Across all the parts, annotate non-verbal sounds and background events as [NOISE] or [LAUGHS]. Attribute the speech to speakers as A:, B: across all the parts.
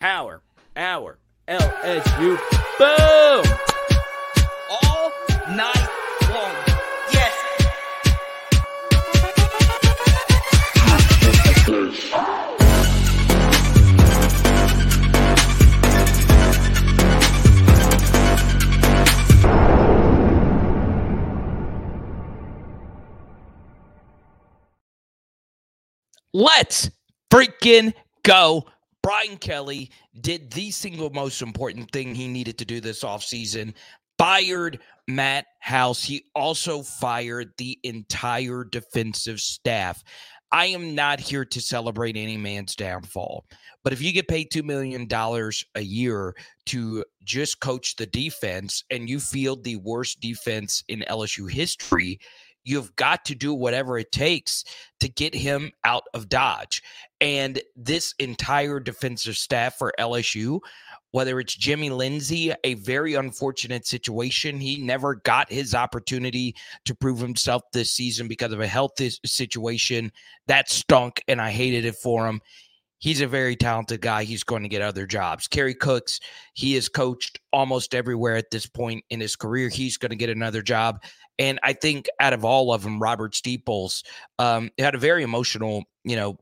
A: Power, hour, LSU, boom!
B: All night long. Yes.
A: Let's freaking go. Brian Kelly did the single most important thing he needed to do this offseason. Fired Matt House. He also fired the entire defensive staff. I am not here to celebrate any man's downfall. But if you get paid $2 million a year to just coach the defense and you field the worst defense in LSU history, you've got to do whatever it takes to get him out of Dodge. And this entire defensive staff for LSU, whether it's Jimmy Lindsey, a very unfortunate situation. He never got his opportunity to prove himself this season because of a health situation. That stunk, and I hated it for him. He's a very talented guy. He's going to get other jobs. Kerry Cooks, he has coached almost everywhere at this point in his career. He's going to get another job. And I think out of all of them, Robert Steeples um, had a very emotional, you know,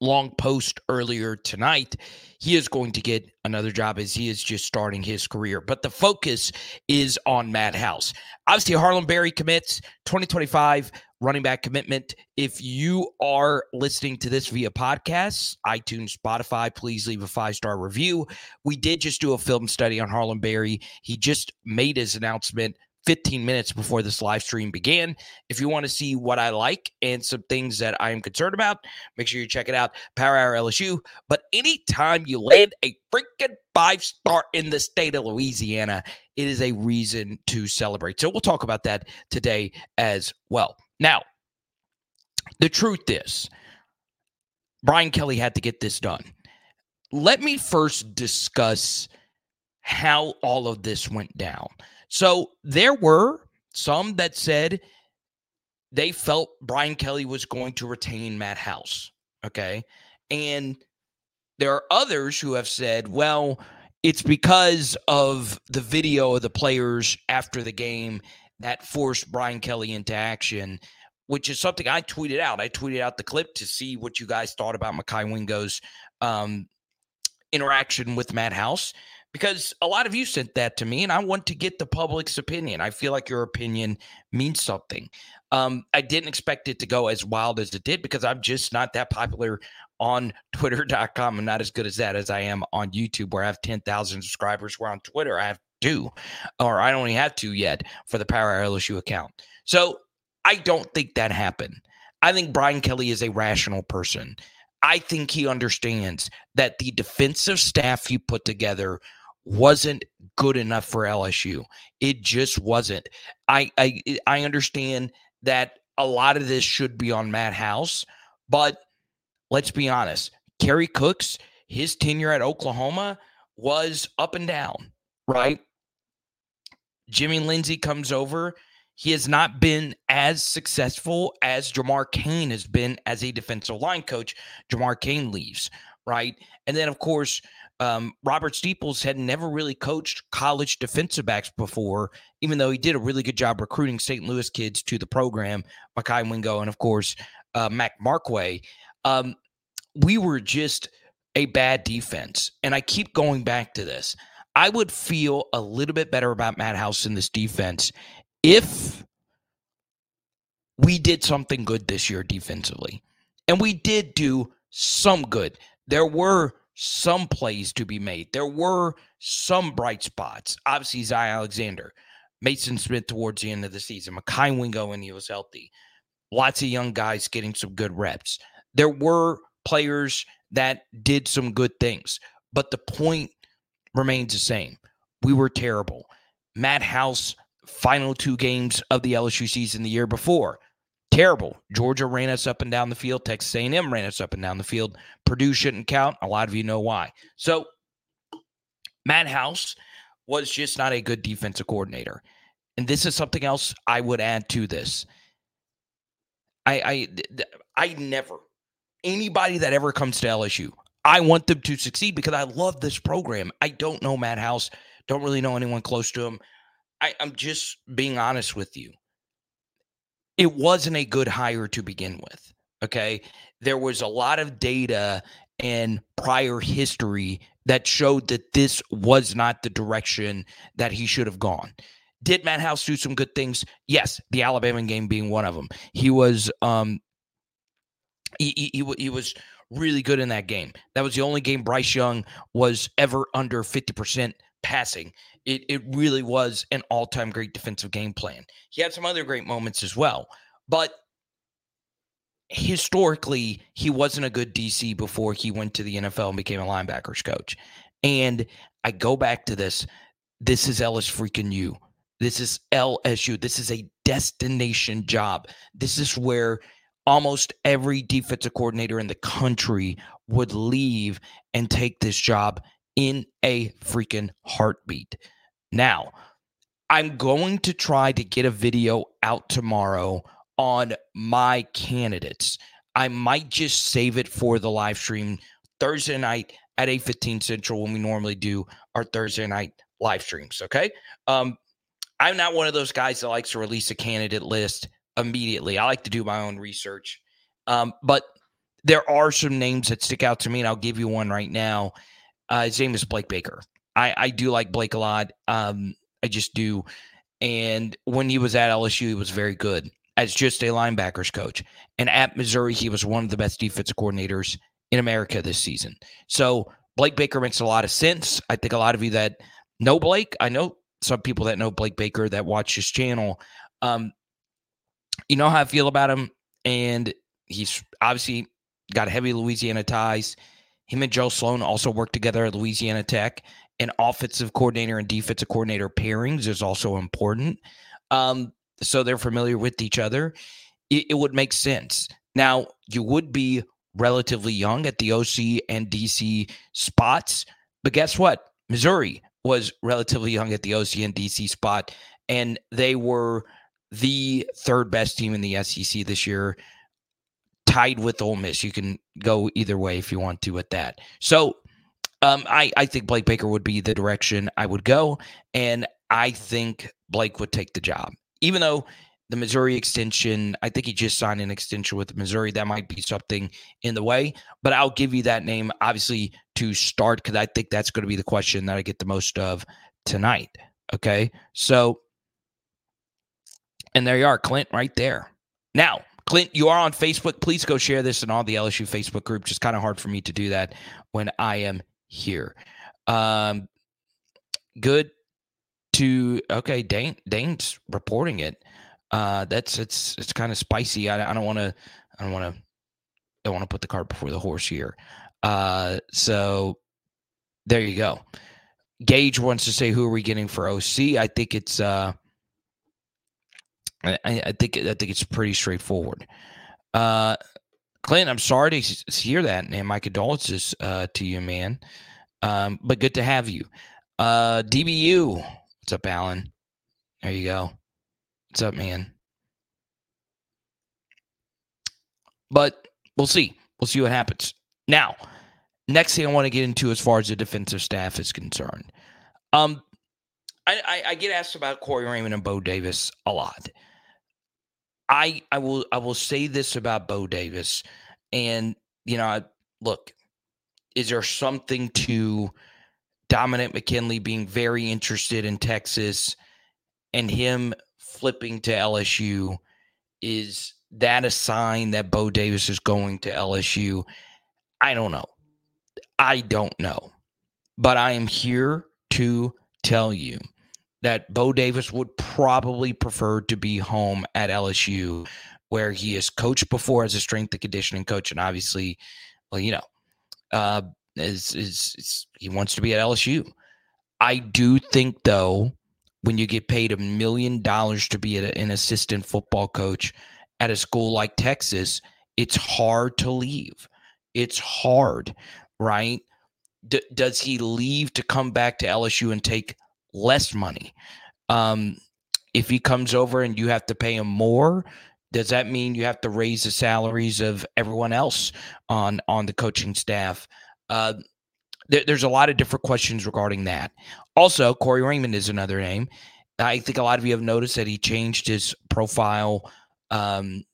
A: long post earlier tonight. He is going to get another job as he is just starting his career. But the focus is on Matt House. Obviously, Harlem Berry commits 2025 running back commitment. If you are listening to this via podcasts, iTunes, Spotify, please leave a five star review. We did just do a film study on Harlem Berry. He just made his announcement 15 minutes before this live stream began. If you want to see what I like and some things that I am concerned about, make sure you check it out. Power Hour LSU. But anytime you land a freaking five star in the state of Louisiana, it is a reason to celebrate. So we'll talk about that today as well. Now, the truth is, Brian Kelly had to get this done. Let me first discuss how all of this went down. So there were some that said they felt Brian Kelly was going to retain Matt House. Okay. And there are others who have said, well, it's because of the video of the players after the game that forced Brian Kelly into action, which is something I tweeted out. I tweeted out the clip to see what you guys thought about Mekhi Wingo's um, interaction with Matt House because a lot of you sent that to me and I want to get the public's opinion. I feel like your opinion means something. Um, I didn't expect it to go as wild as it did because I'm just not that popular on [LAUGHS] twitter.com. I'm not as good as that as I am on YouTube, where I have 10,000 subscribers. Where on Twitter, I have two, or I only have two yet for the Power LSU account. So I don't think that happened. I think Brian Kelly is a rational person. I think he understands that the defensive staff he put together wasn't good enough for LSU. It just wasn't. I I eh, I understand that a lot of this should be on Matt House, but let's be honest. Kerry Cooks, his tenure at Oklahoma was up and down, right? Jimmy Lindsey comes over. He has not been as successful as Jamar Cain has been as a defensive line coach. Jamar Cain leaves, right? And then, of course, um, Robert Steeples had never really coached college defensive backs before, even though he did a really good job recruiting St. Louis kids to the program, Mekhi Wingo and, of course, uh, Mac Markway. Um, we were just a bad defense. And I keep going back to this. I would feel a little bit better about Matt House in this defense if we did something good this year defensively. And we did do some good. There were some plays to be made. There were some bright spots. Obviously, Zy Alexander, Mason Smith towards the end of the season, Mekhi Wingo when he was healthy. Lots of young guys getting some good reps. There were players that did some good things, but the point remains the same. We were terrible. Matt House, final two games of the LSU season the year before, terrible. Georgia ran us up and down the field. Texas A&M ran us up and down the field. Purdue shouldn't count. A lot of you know why. So Matt House was just not a good defensive coordinator. And this is something else I would add to this. I I I never anybody that ever comes to LSU, I want them to succeed because I love this program. I don't know Matt House, don't really know anyone close to him. I, I'm just being honest with you. It wasn't a good hire to begin with. Okay. There was a lot of data and prior history that showed that this was not the direction that he should have gone. Did Matt House do some good things? Yes, the Alabama game being one of them. He was um he, he, he, he was really good in that game. That was the only game Bryce Young was ever under 50% passing. It it really was an all-time great defensive game plan. He had some other great moments as well. But historically, he wasn't a good DC before he went to the NFL and became a linebackers coach. And I go back to this. This is Ellis freaking you. This is LSU. This is a destination job. This is where almost every defensive coordinator in the country would leave and take this job in a freaking heartbeat. Now, I'm going to try to get a video out tomorrow on my candidates. I might just save it for the live stream Thursday night at 8:15 Central when we normally do our Thursday night live streams, okay? Um I'm not one of those guys that likes to release a candidate list immediately. I like to do my own research. Um, but there are some names that stick out to me, and I'll give you one right now. Uh, his name is Blake Baker. I, I do like Blake a lot. Um, I just do. And when he was at LSU, he was very good as just a linebackers coach. And at Missouri, he was one of the best defensive coordinators in America this season. So Blake Baker makes a lot of sense. I think a lot of you that know Blake, I know some people that know Blake Baker that watch his channel. Um, you know how I feel about him, and he's obviously got heavy Louisiana ties. Him and Joe Sloan also work together at Louisiana Tech. And offensive coordinator and defensive coordinator pairings is also important. Um, so they're familiar with each other. It, it would make sense. Now, you would be relatively young at the OC and DC spots, but guess what? Missouri was relatively young at the OC and DC spot, and they were the third best team in the SEC this year, tied with Ole Miss. You can go either way if you want to with that. So, um, I I think Blake Baker would be the direction I would go, and I think Blake would take the job, even though the Missouri extension. I think he just signed an extension with Missouri. That might be something in the way, but I'll give you that name obviously to start because I think that's going to be the question that I get the most of tonight. Okay, so and there you are, Clint, right there. Now, Clint, you are on Facebook. Please go share this in all the LSU Facebook groups. It's kind of hard for me to do that when I am here. Um, good to okay. Dane Dane's reporting it. Uh, that's it's it's kind of spicy. I, I don't want to. I don't want to. I don't want to put the cart before the horse here. Uh, so there you go. Gage wants to say who are we getting for OC? I think it's uh I, I think I think it's pretty straightforward. Uh, Clint, I'm sorry to hear that, and my condolences uh, to you, man. Um, but good to have you. Uh, DBU, what's up, Alan? There you go. What's up, man? But we'll see. We'll see what happens. Now, next thing I want to get into as far as the defensive staff is concerned. Um, I, I, I get asked about Corey Raymond and Bo Davis a lot. I I will I will say this about Bo Davis, and you know, look, is there something to Dominic McKinley being very interested in Texas and him flipping to LSU? Is that a sign that Bo Davis is going to LSU? I don't know. I don't know. But I am here to tell you that Bo Davis would probably prefer to be home at LSU, where he has coached before as a strength and conditioning coach, and obviously, well, you know, uh, is, is, is he wants to be at LSU. I do think though, when you get paid a million dollars to be a, an assistant football coach at a school like Texas, it's hard to leave. It's hard, right? D- does he leave to come back to LSU and take less money. Um, if he comes over and you have to pay him more, does that mean you have to raise the salaries of everyone else on on the coaching staff? Uh, there, there's a lot of different questions regarding that. Also, Corey Raymond is another name. I think a lot of you have noticed that he changed his profile um,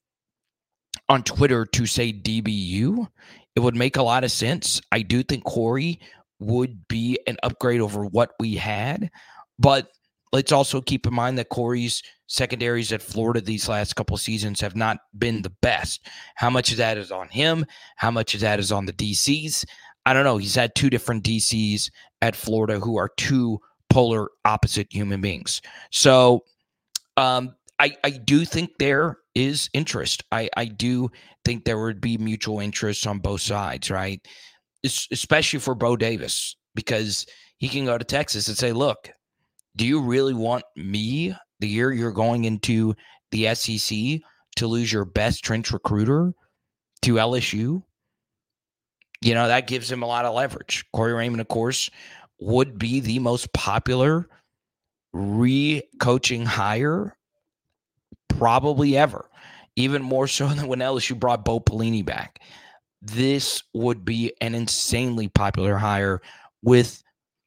A: on Twitter to say DBU. It would make a lot of sense. I do think Corey would be an upgrade over what we had, but let's also keep in mind that Corey's secondaries at Florida these last couple seasons have not been the best. How much of that is on him? How much of that is on the DCs? I don't know. He's had two different DCs at Florida who are two polar opposite human beings. So um, I, I do think there is interest. I, I do think there would be mutual interest on both sides, right? Especially for Bo Davis, because he can go to Texas and say, look, do you really want me the year you're going into the SEC to lose your best trench recruiter to LSU? You know, that gives him a lot of leverage. Corey Raymond, of course, would be the most popular re coaching hire probably ever, even more so [LAUGHS] than when LSU brought Bo Pelini back. This would be an insanely popular hire with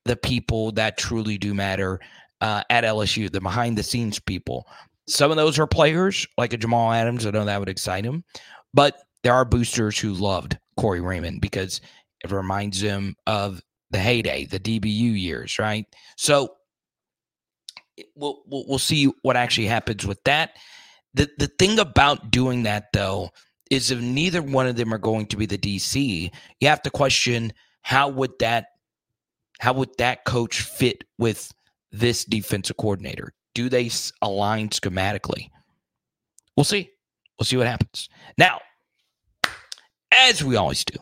A: the people that truly do matter uh, at LSU, the behind the scenes people. Some of those are players like a Jamal Adams. I know that would excite him, but there are boosters who loved Corey Raymond because it reminds them of the heyday, the DBU years, right? So we'll, we'll we'll see what actually happens with that. The the thing about doing that though is if neither one of them are going to be the DC, you have to question how would that how would that coach fit with this defensive coordinator? Do they align schematically? We'll see. We'll see what happens. Now, as we always do,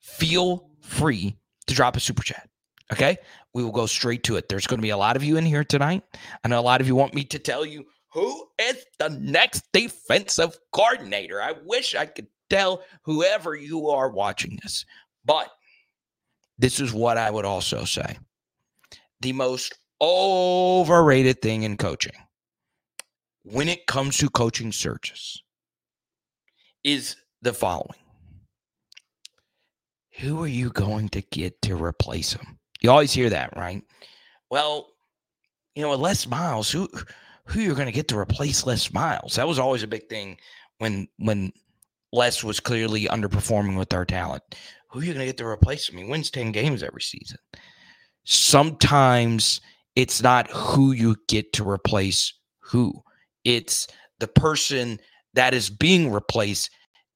A: feel free to drop a super chat. Okay. We will go straight to it. There's going to be a lot of you in here tonight. I know a lot of you want me to tell you who is the next defensive coordinator. I wish I could tell whoever you are watching this, but this is what I would also say the most overrated thing in coaching when it comes to coaching searches is the following Who are you going to get to replace him? You always hear that, right? Well, you know, Les Miles, who who you're going to get to replace Les Miles? That was always a big thing when when Les was clearly underperforming with our talent. Who are you going to get to replace him? He wins 10 games every season sometimes it's not who you get to replace who. It's the person that is being replaced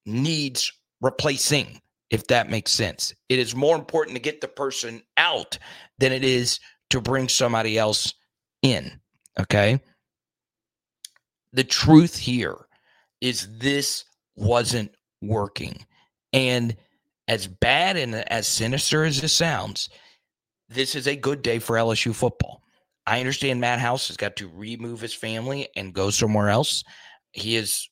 A: needs replacing, if that makes sense. It is more important to get the person out than it is to bring somebody else in. Okay. The truth here is this wasn't working. And as bad and as sinister as it sounds, this is a good day for LSU football. I understand Matt House has got to remove his family and go somewhere else. He is,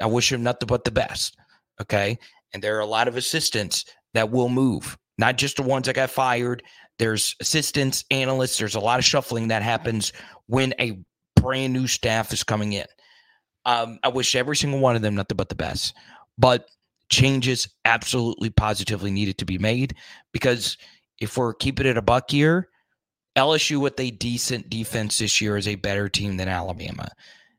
A: I wish him nothing but the best. Okay. And there are a lot of assistants that will move, not just the ones that got fired. There's assistants, analysts. There's a lot of shuffling that happens when a brand new staff is coming in. Um, I wish every single one of them nothing but the best. But changes absolutely positively needed to be made because if we're keeping it a buck here, LSU with a decent defense this year is a better team than Alabama.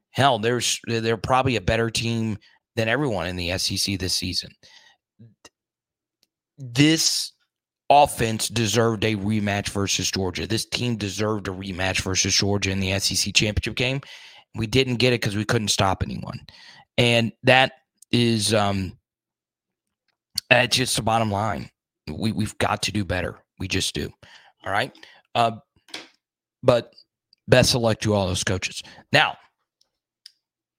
A: Hell, there's they're probably a better team than everyone in the SEC this season. This offense deserved a rematch versus Georgia. This team deserved a rematch versus Georgia in the SEC championship game. We didn't get it because we couldn't stop anyone, and that is um, that's just the bottom line. We we've got to do better. We just do. All right. Uh, but best of luck to all those coaches. Now,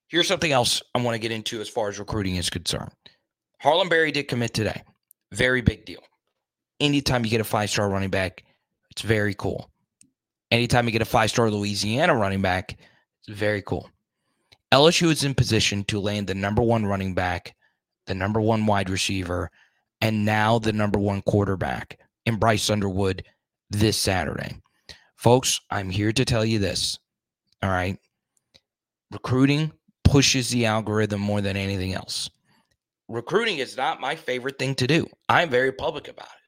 A: here's something else I want to get into as far as recruiting is concerned. Harlem Berry did commit today. Very big deal. Anytime you get a five star running back, it's very cool. Anytime you get a five star Louisiana running back, it's very cool. LSU is in position to land the number one running back, the number one wide receiver, and now the number one quarterback in Bryce Underwood this Saturday. Folks, I'm here to tell you this. All right. Recruiting pushes the algorithm more than anything else. Recruiting is not my favorite thing to do. I'm very public about it.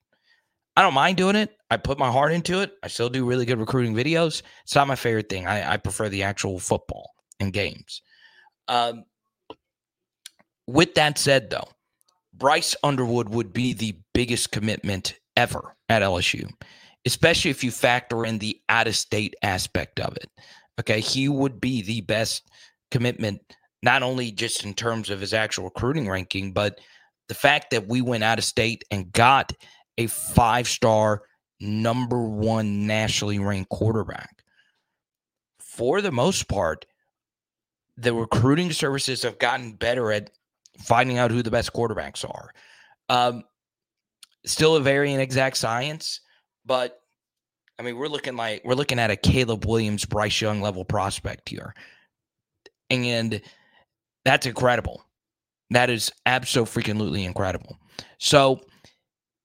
A: I don't mind doing it. I put my heart into it. I still do really good recruiting videos. It's not my favorite thing. I, I prefer the actual football and games. Um, with that said, though, Bryce Underwood would be the biggest commitment ever at LSU, especially if you factor in the out of state aspect of it. Okay. He would be the best commitment, not only just in terms of his actual recruiting ranking, but the fact that we went out of state and got a five star, number one nationally ranked quarterback. For the most part, the recruiting services have gotten better at finding out who the best quarterbacks are. Um, still a very inexact science, but I mean, we're looking like we're looking at a Caleb Williams, Bryce Young level prospect here, and that's incredible. That is absolutely incredible. So,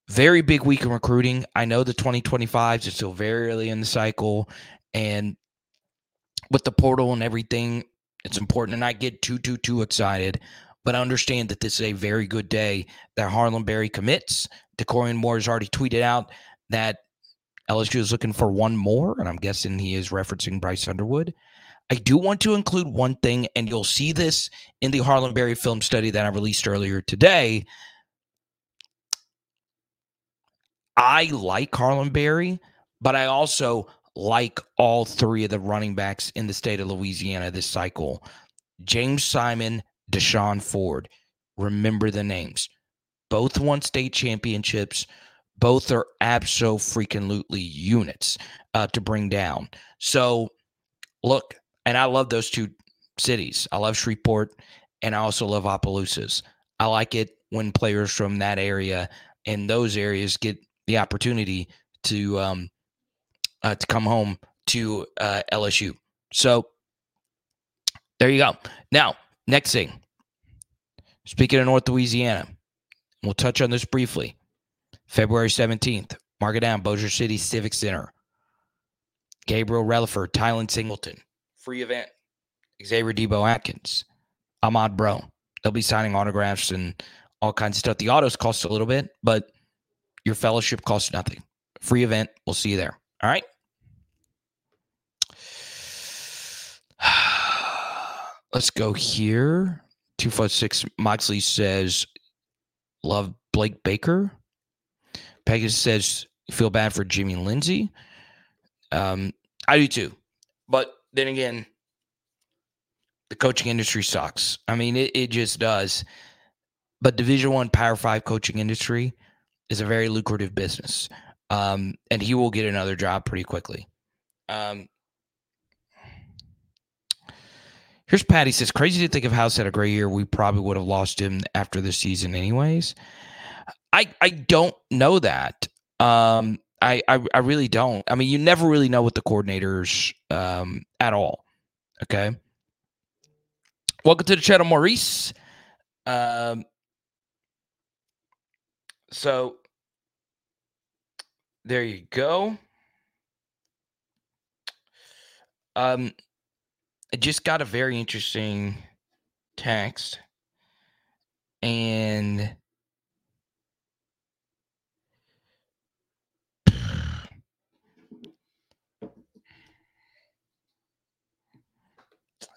A: very big week in recruiting. I know the 2025s are still very early in the cycle, and with the portal and everything, it's important to not get too too too excited. But I understand that this is a very good day that Harlem Berry commits. Dakorien Moore has already tweeted out that LSU is looking for one more, and I'm guessing he is referencing Bryce Underwood. I do want to include one thing, and you'll see this in the Harlem Berry film study that I released earlier today. I like Harlem Berry, but I also like all three of the running backs in the state of Louisiana this cycle James Simon, Deshaun Ford. Remember the names. Both won state championships. Both are abso freaking lootly units uh, to bring down. So, look, and I love those two cities. I love Shreveport and I also love Opelousas. I like it when players from that area and those areas get the opportunity to um, uh, to come home to uh, LSU. So there you go. Now, next thing. Speaking of North Louisiana, we'll touch on this briefly. February 17th, mark it down, Bossier City Civic Center. Gabriel Relaford, Tylen Singleton, free event. Xavier Debo Atkins, Ahmad Bro. They'll be signing autographs and all kinds of stuff. The autos cost a little bit, but your fellowship costs nothing. Free event. We'll see you there. All right. [SIGHS] Let's go here. Two foot six. Moxley says, "Love Blake Baker." Pegasus says, "Feel bad for Jimmy Lindsey. Um, I do too, but then again, the coaching industry sucks. I mean, it, it just does. But Division One Power Five coaching industry is a very lucrative business, um, and he will get another job pretty quickly. Um, Here's Patty says, crazy to think if House had a great year, we probably would have lost him after the season, anyways. I I don't know that. Um, I, I I really don't. I mean, you never really know with the coordinators um, at all. Okay. Welcome to the channel, Maurice. Um, so there you go. Um, I just got a very interesting text and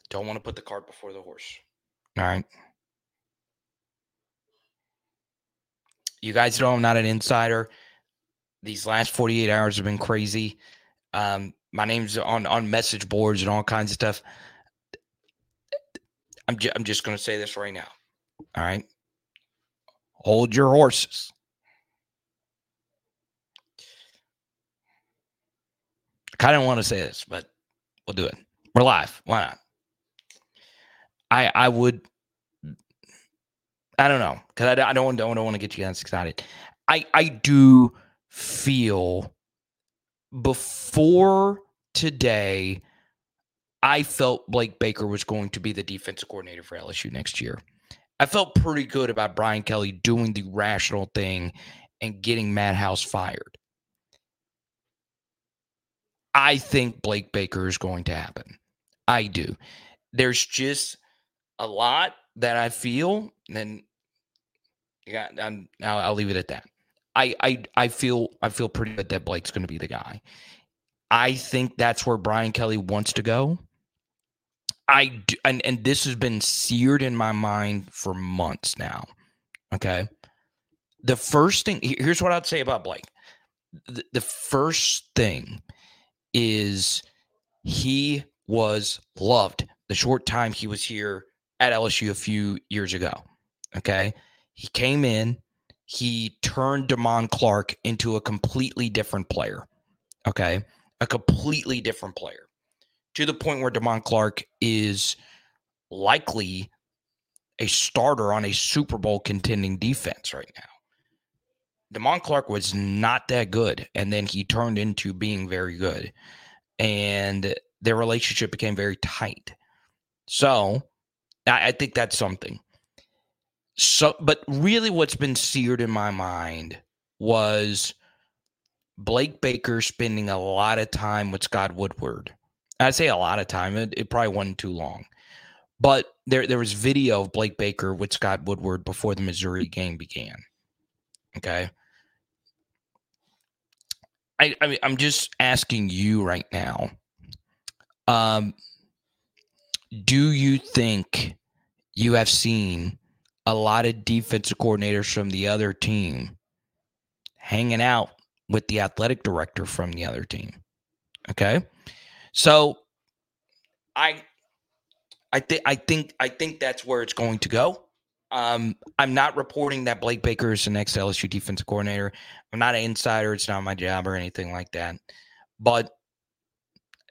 A: don't want to put the cart before the horse. All right. You guys know I'm not an insider. These last 48 hours have been crazy. Um, my name's on on message boards and all kinds of stuff. I'm ju- I'm just going to say this right now. All right. Hold your horses. I kind of want to say this, but we'll do it. We're live. Why not? I I would. I don't know because I, I don't don't don't want to get you guys excited. I I do feel before today, I felt Blake Baker was going to be the defensive coordinator for LSU next year. I felt pretty good about Brian Kelly doing the rational thing and getting Matt House fired. I think Blake Baker is going to happen. I do. There's just a lot that I feel, and yeah, I'm, I'll, I'll leave it at that. I I I feel I feel pretty good that Blake's going to be the guy. I think that's where Brian Kelly wants to go. I do, and and this has been seared in my mind for months now. Okay, the first thing here's what I'd say about Blake. The, the first thing is he was loved the short time he was here at LSU a few years ago. Okay, he came in, he turned Damone Clark into a completely different player. Okay, a completely different player to the point where Damone Clark is likely a starter on a Super Bowl contending defense right now. Damone Clark was not that good, and then he turned into being very good, and their relationship became very tight. So, I think that's something. So, but really, what's been seared in my mind was Blake Baker spending a lot of time with Scott Woodward I'd say a lot of time. It, it probably wasn't too long. But there there was video of Blake Baker with Scott Woodward before the Missouri game began. Okay. I, I mean, I'm just asking you right now. Um, do you think you have seen a lot of defensive coordinators from the other team hanging out with the athletic director from the other team? Okay. So I I think I think I think that's where it's going to go. Um, I'm not reporting that Blake Baker is the next LSU defensive coordinator. I'm not an insider. It's not my job or anything like that. But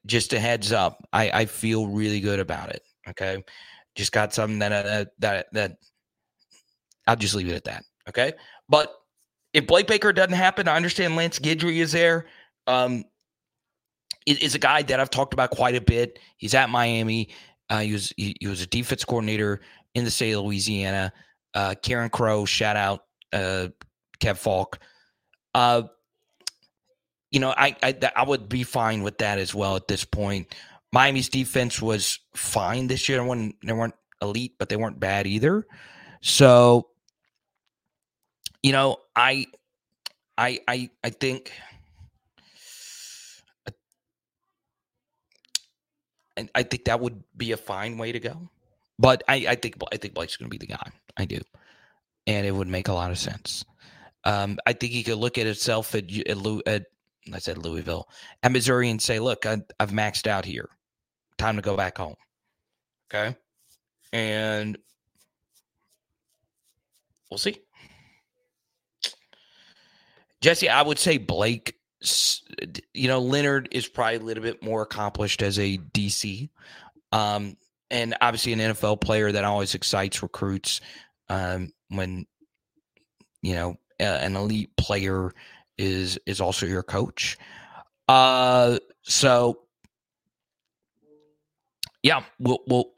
A: just a heads up, I, I feel really good about it. Okay, just got something that uh, that that I'll just leave it at that. Okay, but if Blake Baker doesn't happen, I understand Lance Guidry is there. Um, is a guy that I've talked about quite a bit. He's at Miami. Uh, he was he, he, was a defense coordinator in the state of Louisiana. Uh, Karen Crow, shout out uh, Kev Falk. Uh, you know, I, I I would be fine with that as well at this point. Miami's defense was fine this year. They weren't, they weren't elite, but they weren't bad either. So, you know, I I I I think and I think that would be a fine way to go. But I, I think I think Blake's going to be the guy. I do, and it would make a lot of sense. Um, I think he could look at himself at at, at I said Louisville at Missouri and say, "Look, I, I've maxed out here. Time to go back home." Okay, and we'll see. Jesse, I would say Blake you know, Leonard is probably a little bit more accomplished as a DC. Um, and obviously an NFL player that always excites recruits um, when, you know, an elite player is is also your coach. Uh, so yeah, we'll we'll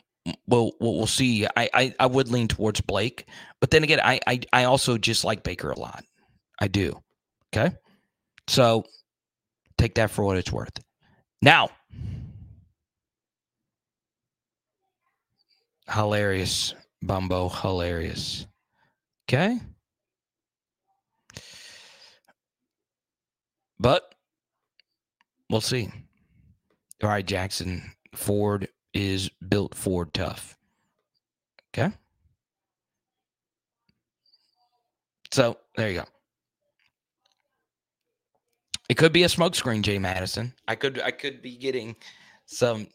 A: we'll we'll see. I, I I would lean towards Blake, but then again, I I I also just like Baker a lot. I do. Okay. So take that for what it's worth. Now, hilarious, Bumbo, hilarious. Okay. But we'll see. All right, Jackson. Ford is built Ford tough. Okay. So there you go. It could be a smokescreen, Jay Madison. I could I could be getting some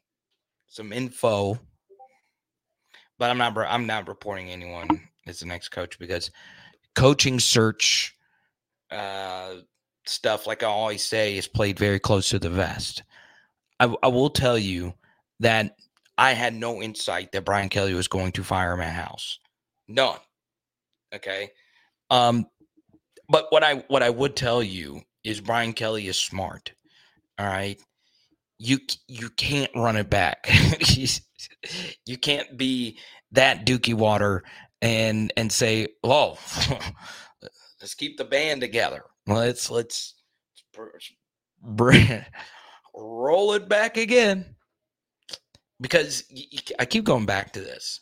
A: some info, but I'm not I'm not reporting anyone as the next coach because coaching search uh, stuff, like I always say, is played very close to the vest. I, I will tell you that I had no insight that Brian Kelly was going to fire Matt House. None. Okay. Um, but what I what I would tell you is Brian Kelly is smart. All right. You you can't run it back. [LAUGHS] you can't be that dookie water and and say, "Whoa, [LAUGHS] let's keep the band together. Let's, let's [LAUGHS] roll it back again." Because I keep going back to this.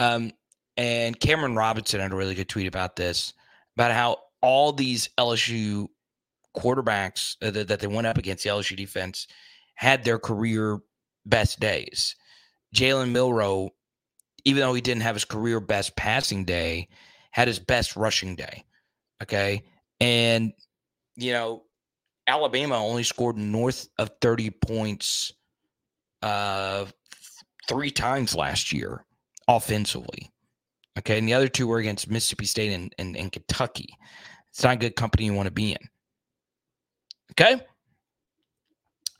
A: Um, and Cameron Robinson had a really good tweet about this, about how all these LSU quarterbacks uh, that, that they went up against the LSU defense had their career best days. Jalen Milrow, even though he didn't have his career best passing day, had his best rushing day. Okay. And, you know, Alabama only scored north of 30 points uh, three times last year offensively. Okay. And the other two were against Mississippi State and, and, and Kentucky. It's not a good company you want to be in. Okay.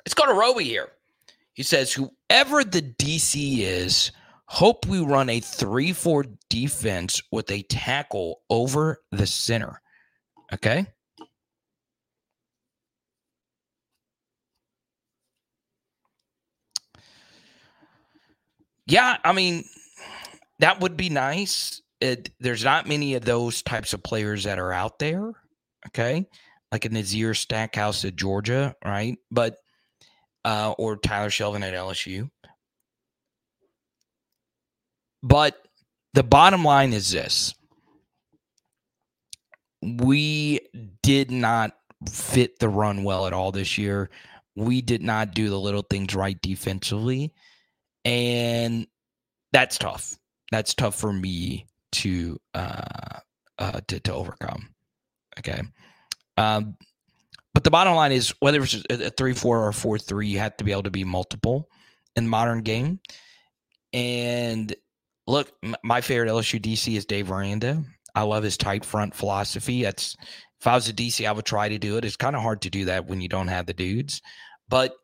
A: Let's go to Roby here. He says, whoever the DC is, hope we run a 3 4 defense with a tackle over the center. Okay. Yeah, I mean, that would be nice. It, there's not many of those types of players that are out there. Okay. Like a Nazir Stackhouse at Georgia, right? But, uh, or Tyler Shelvin at LSU. But the bottom line is this we did not fit the run well at all this year. We did not do the little things right defensively. And that's tough. That's tough for me to uh, uh to, to overcome. Okay. Um but the bottom line is whether it's a three four or four three, you have to be able to be multiple in modern game. And look, my favorite LSU DC is Dave Aranda. I love his tight front philosophy. That's if I was a DC, I would try to do it. It's kind of hard to do that when you don't have the dudes, but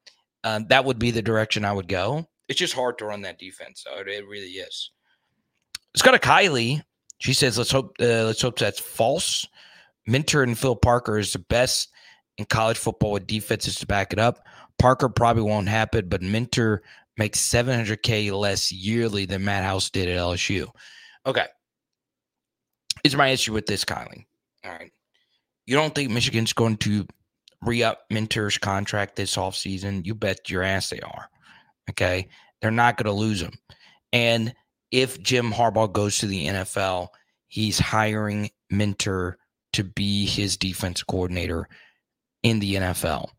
A: um, that would be the direction I would go. It's just hard to run that defense. So it, really is. Let's go to Kylie. She says, "Let's hope. Uh, let's hope that's false." Minter and Phil Parker is the best in college football with defenses to back it up. Parker probably won't happen, but Minter makes 700k less yearly than Matt House did at LSU. Okay, is my issue with this, Kylie. All right. You don't think Michigan's going to re up Minter's contract this offseason? You bet your ass they are. Okay. They're not going to lose him. And if Jim Harbaugh goes to the NFL, he's hiring Minter to be his defense coordinator in the NFL.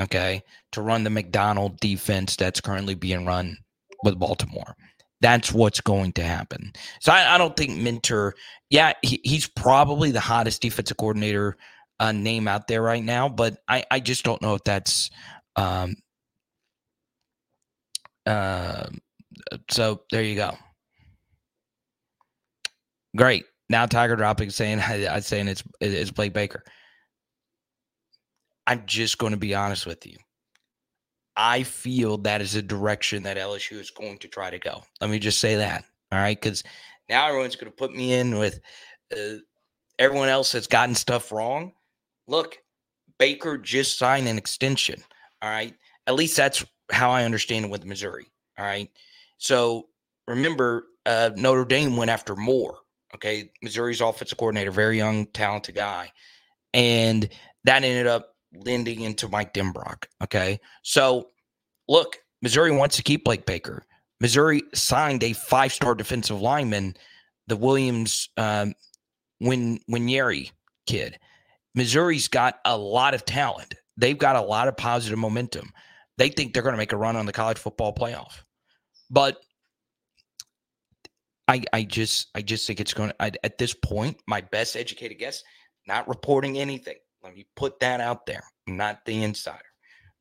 A: Okay. To run the Macdonald defense that's currently being run with Baltimore. That's what's going to happen. So I, I don't think Minter, yeah, he, he's probably the hottest defensive coordinator uh, name out there right now, but I, I just don't know if that's. Um, uh, so there you go. Great. Now Tiger dropping saying I'm saying it's it's Blake Baker. I'm just going to be honest with you. I feel that is a direction that LSU is going to try to go. Let me just say that. All right. Because now everyone's going to put me in with uh, everyone else that's gotten stuff wrong. Look, Baker just signed an extension. All right. At least that's how I understand it with Missouri. All right. So remember, uh, Notre Dame went after Moore. Okay. Missouri's offensive coordinator, very young, talented guy. And that ended up lending into Mike Denbrock. Okay. So look, Missouri wants to keep Blake Baker. Missouri signed a five star defensive lineman, the Williams um, Win Nwaneri kid. Missouri's got a lot of talent. They've got a lot of positive momentum. They think they're going to make a run on the college football playoff. But I, I just, I just think it's going to. I, at this point, my best educated guess, not reporting anything. Let me put that out there. Not the insider.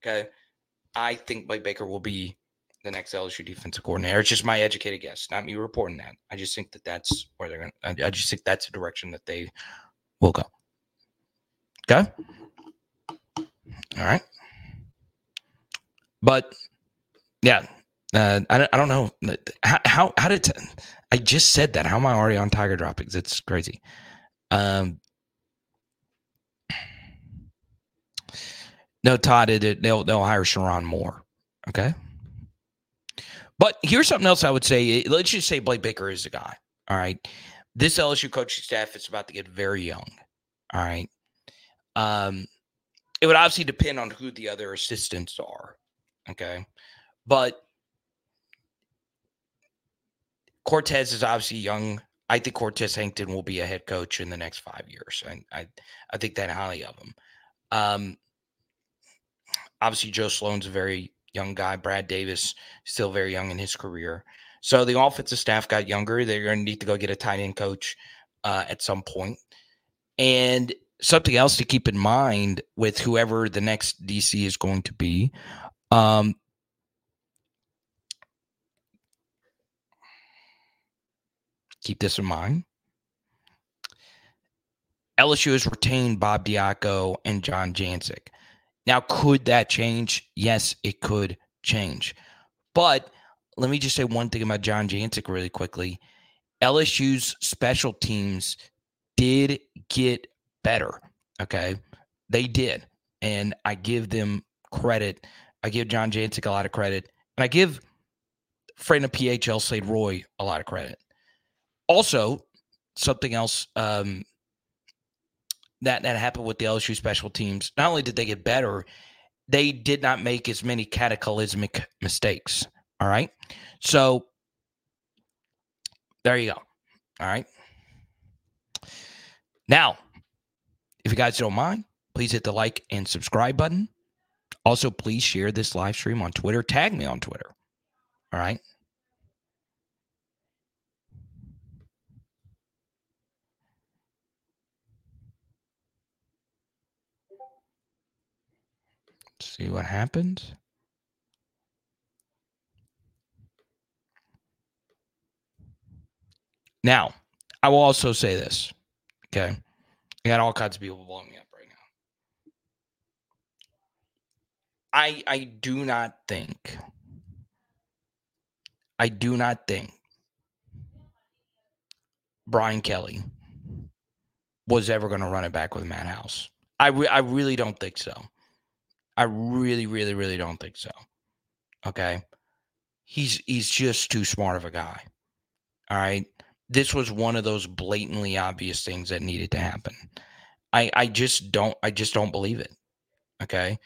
A: Okay. I think Blake Baker will be the next LSU defensive coordinator. It's just my educated guess, not me reporting that. I just think that that's where they're going to, I just think that's the direction that they will go. Okay. All right. But yeah, uh, I, I don't know how, how, how did, I just said that. How am I already on Tiger droppings? It's crazy. Um, No, Todd, it, they'll they'll hire Sharon Moore. Okay. But here's something else I would say. Let's just say Blake Baker is the guy. All right. This LSU coaching staff is about to get very young. All right. Um, it would obviously depend on who the other assistants are. Okay. But Cortez is obviously young I think Cortez Hankton will be a head coach in the next five years. I I, I think that highly of him. Um, obviously, Joe Sloan's a very young guy. Brad Davis still very young in his career. So the offensive staff got younger. They're going to need to go get a tight end coach uh, at some point. And something else to keep in mind with whoever the next DC is going to be. Um, keep this in mind. LSU has retained Bob Diaco and John Jancic. Now, could that change? Yes, it could change. But let me just say one thing about John Jancic really quickly. LSU's special teams did get better. Okay. They did. And I give them credit. I give John Jancic a lot of credit. And I give friend of PHL Slade Roy a lot of credit. Also, something else um, that that happened with the LSU special teams. Not only did they get better, they did not make as many cataclysmic mistakes. All right, so there you go. All right. Now, if you guys don't mind, please hit the like and subscribe button. Also, please share this live stream on Twitter. Tag me on Twitter. All right. See what happens. Now, I will also say this. Okay. I got all kinds of people blowing me up right now. I I do not think I do not think Brian Kelly was ever going to run it back with Matt House. I re- I really don't think so. I really, really, really don't think so. Okay. He's he's just too smart of a guy. All right. This was one of those blatantly obvious things that needed to happen. I I just don't I just don't believe it. Okay.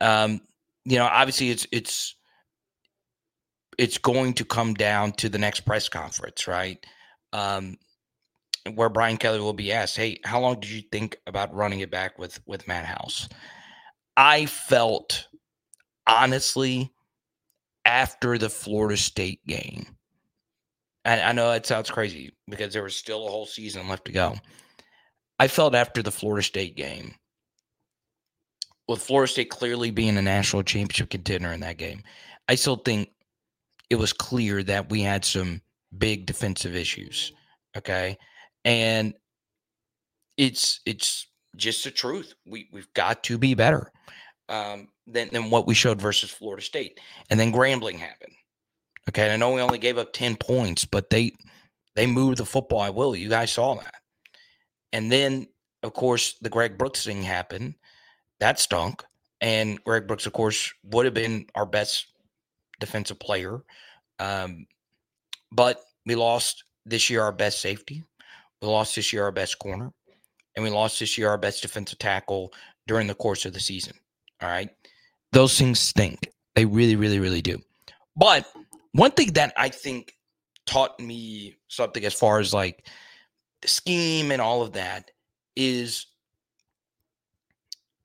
A: Um, you know, obviously it's it's it's going to come down to the next press conference, right? Um, where Brian Kelly will be asked, "Hey, how long did you think about running it back with with Matt House?" I felt honestly after the Florida State game, and I know it sounds crazy because there was still a whole season left to go. I felt after the Florida State game, with Florida State clearly being a national championship contender in that game, I still think it was clear that we had some big defensive issues. Okay. And it's it's just the truth. We we've got to be better um, than than what we showed versus Florida State. And then Grambling happened. Okay, I know we only gave up ten points, but they they moved the football. I will. You guys saw that. And then, of course, the Greg Brooks thing happened. That stunk. And Greg Brooks, of course, would have been our best defensive player. Um, but we lost this year our best safety. We lost this year our best corner and we lost this year our best defensive tackle during the course of the season. All right. Those things stink. They really, really, really do. But one thing that I think taught me something as far as like the scheme and all of that is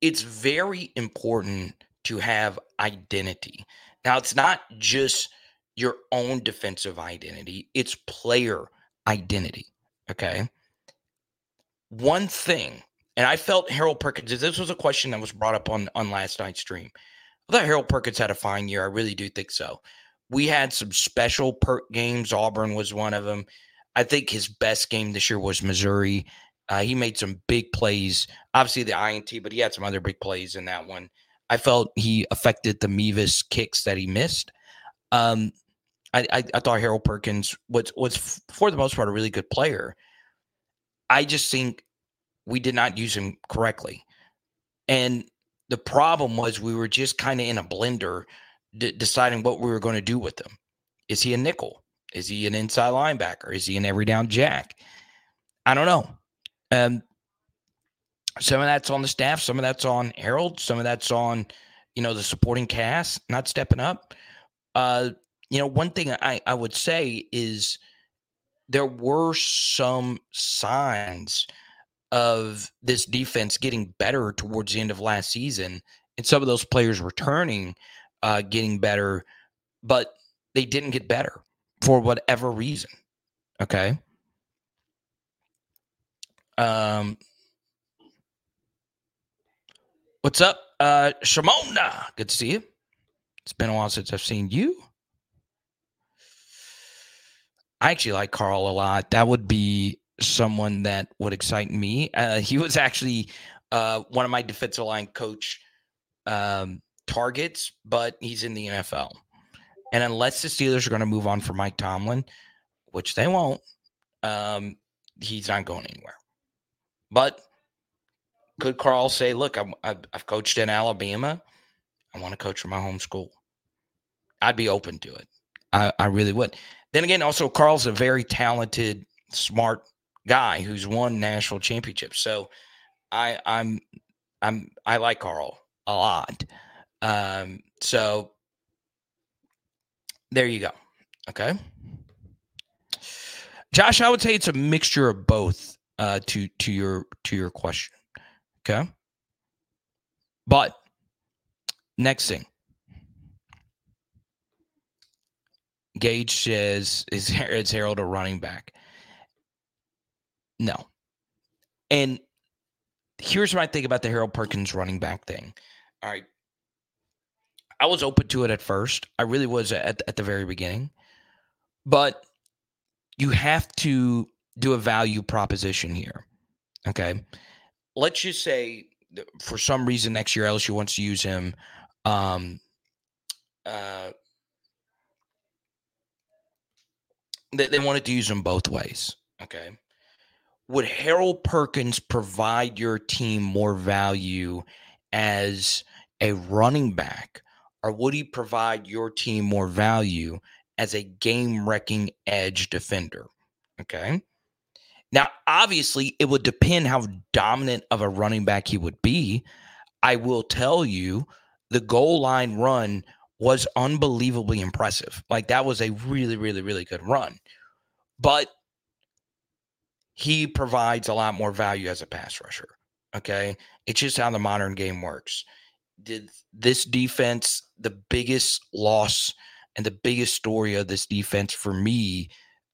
A: it's very important to have identity. Now, it's not just your own defensive identity, it's player identity. Okay one thing, and I felt Harold Perkins, this was a question that was brought up on, on last night's stream. I thought Harold Perkins had a fine year. I really do think so. We had some special perk games. Auburn was one of them. I think his best game this year was Missouri. Uh, he made some big plays. Obviously the INT, but he had some other big plays in that one. I felt he affected the Mevis kicks that he missed. Um, I, I, I, thought Harold Perkins was was for the most part a really good player. I just think we did not use him correctly. And the problem was we were just kind of in a blender d- deciding what we were going to do with him. Is he a nickel? Is he an inside linebacker? Is he an every down jack? I don't know. Um, some of that's on the staff, some of that's on Harold, some of that's on, you know, the supporting cast not stepping up. Uh, you know, one thing I, I would say is there were some signs of this defense getting better towards the end of last season and some of those players returning, uh, getting better, but they didn't get better for whatever reason. Okay. Um, what's up, uh, Shimona? Good to see you. It's been a while since I've seen you. I actually like Carl a lot. That would be someone that would excite me. Uh, he was actually uh, one of my defensive line coach um, targets, but he's in the NFL. And unless the Steelers are going to move on for Mike Tomlin, which they won't, um, he's not going anywhere. But could Carl say, "Look, I'm, I've coached in Alabama. I want to coach for my home school." I'd be open to it. I, I really would. Then again, also Carl's a very talented, smart guy who's won national championships. So I, I'm, I'm, I like Carl a lot. Um, so there you go. Okay. Josh, I would say it's a mixture of both uh, to to your to your question. Okay. But next thing. Gage says is is Harold a running back? No. And here's what I think about the Harold Perkins running back thing. All right. I was open to it at first. I really was at, at the very beginning. But you have to do a value proposition here. Okay. Let's just say for some reason next year LSU wants to use him. Um, uh, they, they wanted to use him both ways. Okay. Would Harold Perkins provide your team more value as a running back, or would he provide your team more value as a game wrecking edge defender? Okay. Now, obviously, it would depend how dominant of a running back he would be. I will tell you the goal line run was unbelievably impressive. Like, that was a really, really, really good run. But he provides a lot more value as a pass rusher. Okay. It's just how the modern game works. Did this defense, the biggest loss and the biggest story of this defense for me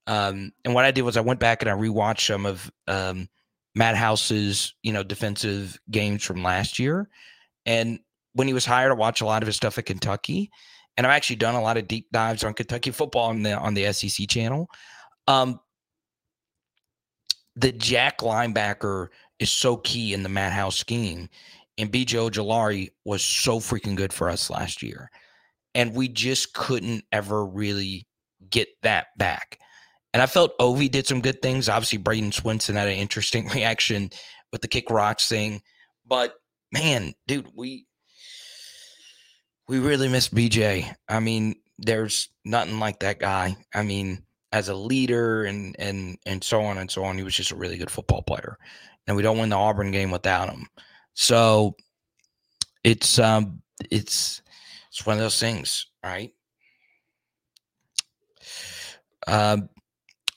A: um, and what I did was I went back and I rewatched some of um, Matt House's, you know, defensive games from last year. And when he was hired, I watched a lot of his stuff at Kentucky. And I've actually done a lot of deep dives on Kentucky football on the on the SEC channel. Um, the Jack linebacker is so key in the Matt House scheme. And BJ Ojulari was so freaking good for us last year. And we just couldn't ever really get that back. And I felt Ovi did some good things. Obviously, Bradyn Swinson had an interesting [LAUGHS] reaction with the kick rocks thing. But man, dude, we we really miss BJ. I mean, there's nothing like that guy. I mean, as a leader and and and so on and so on, he was just a really good football player. And we don't win the Auburn game without him. So it's um it's it's one of those things, right? Um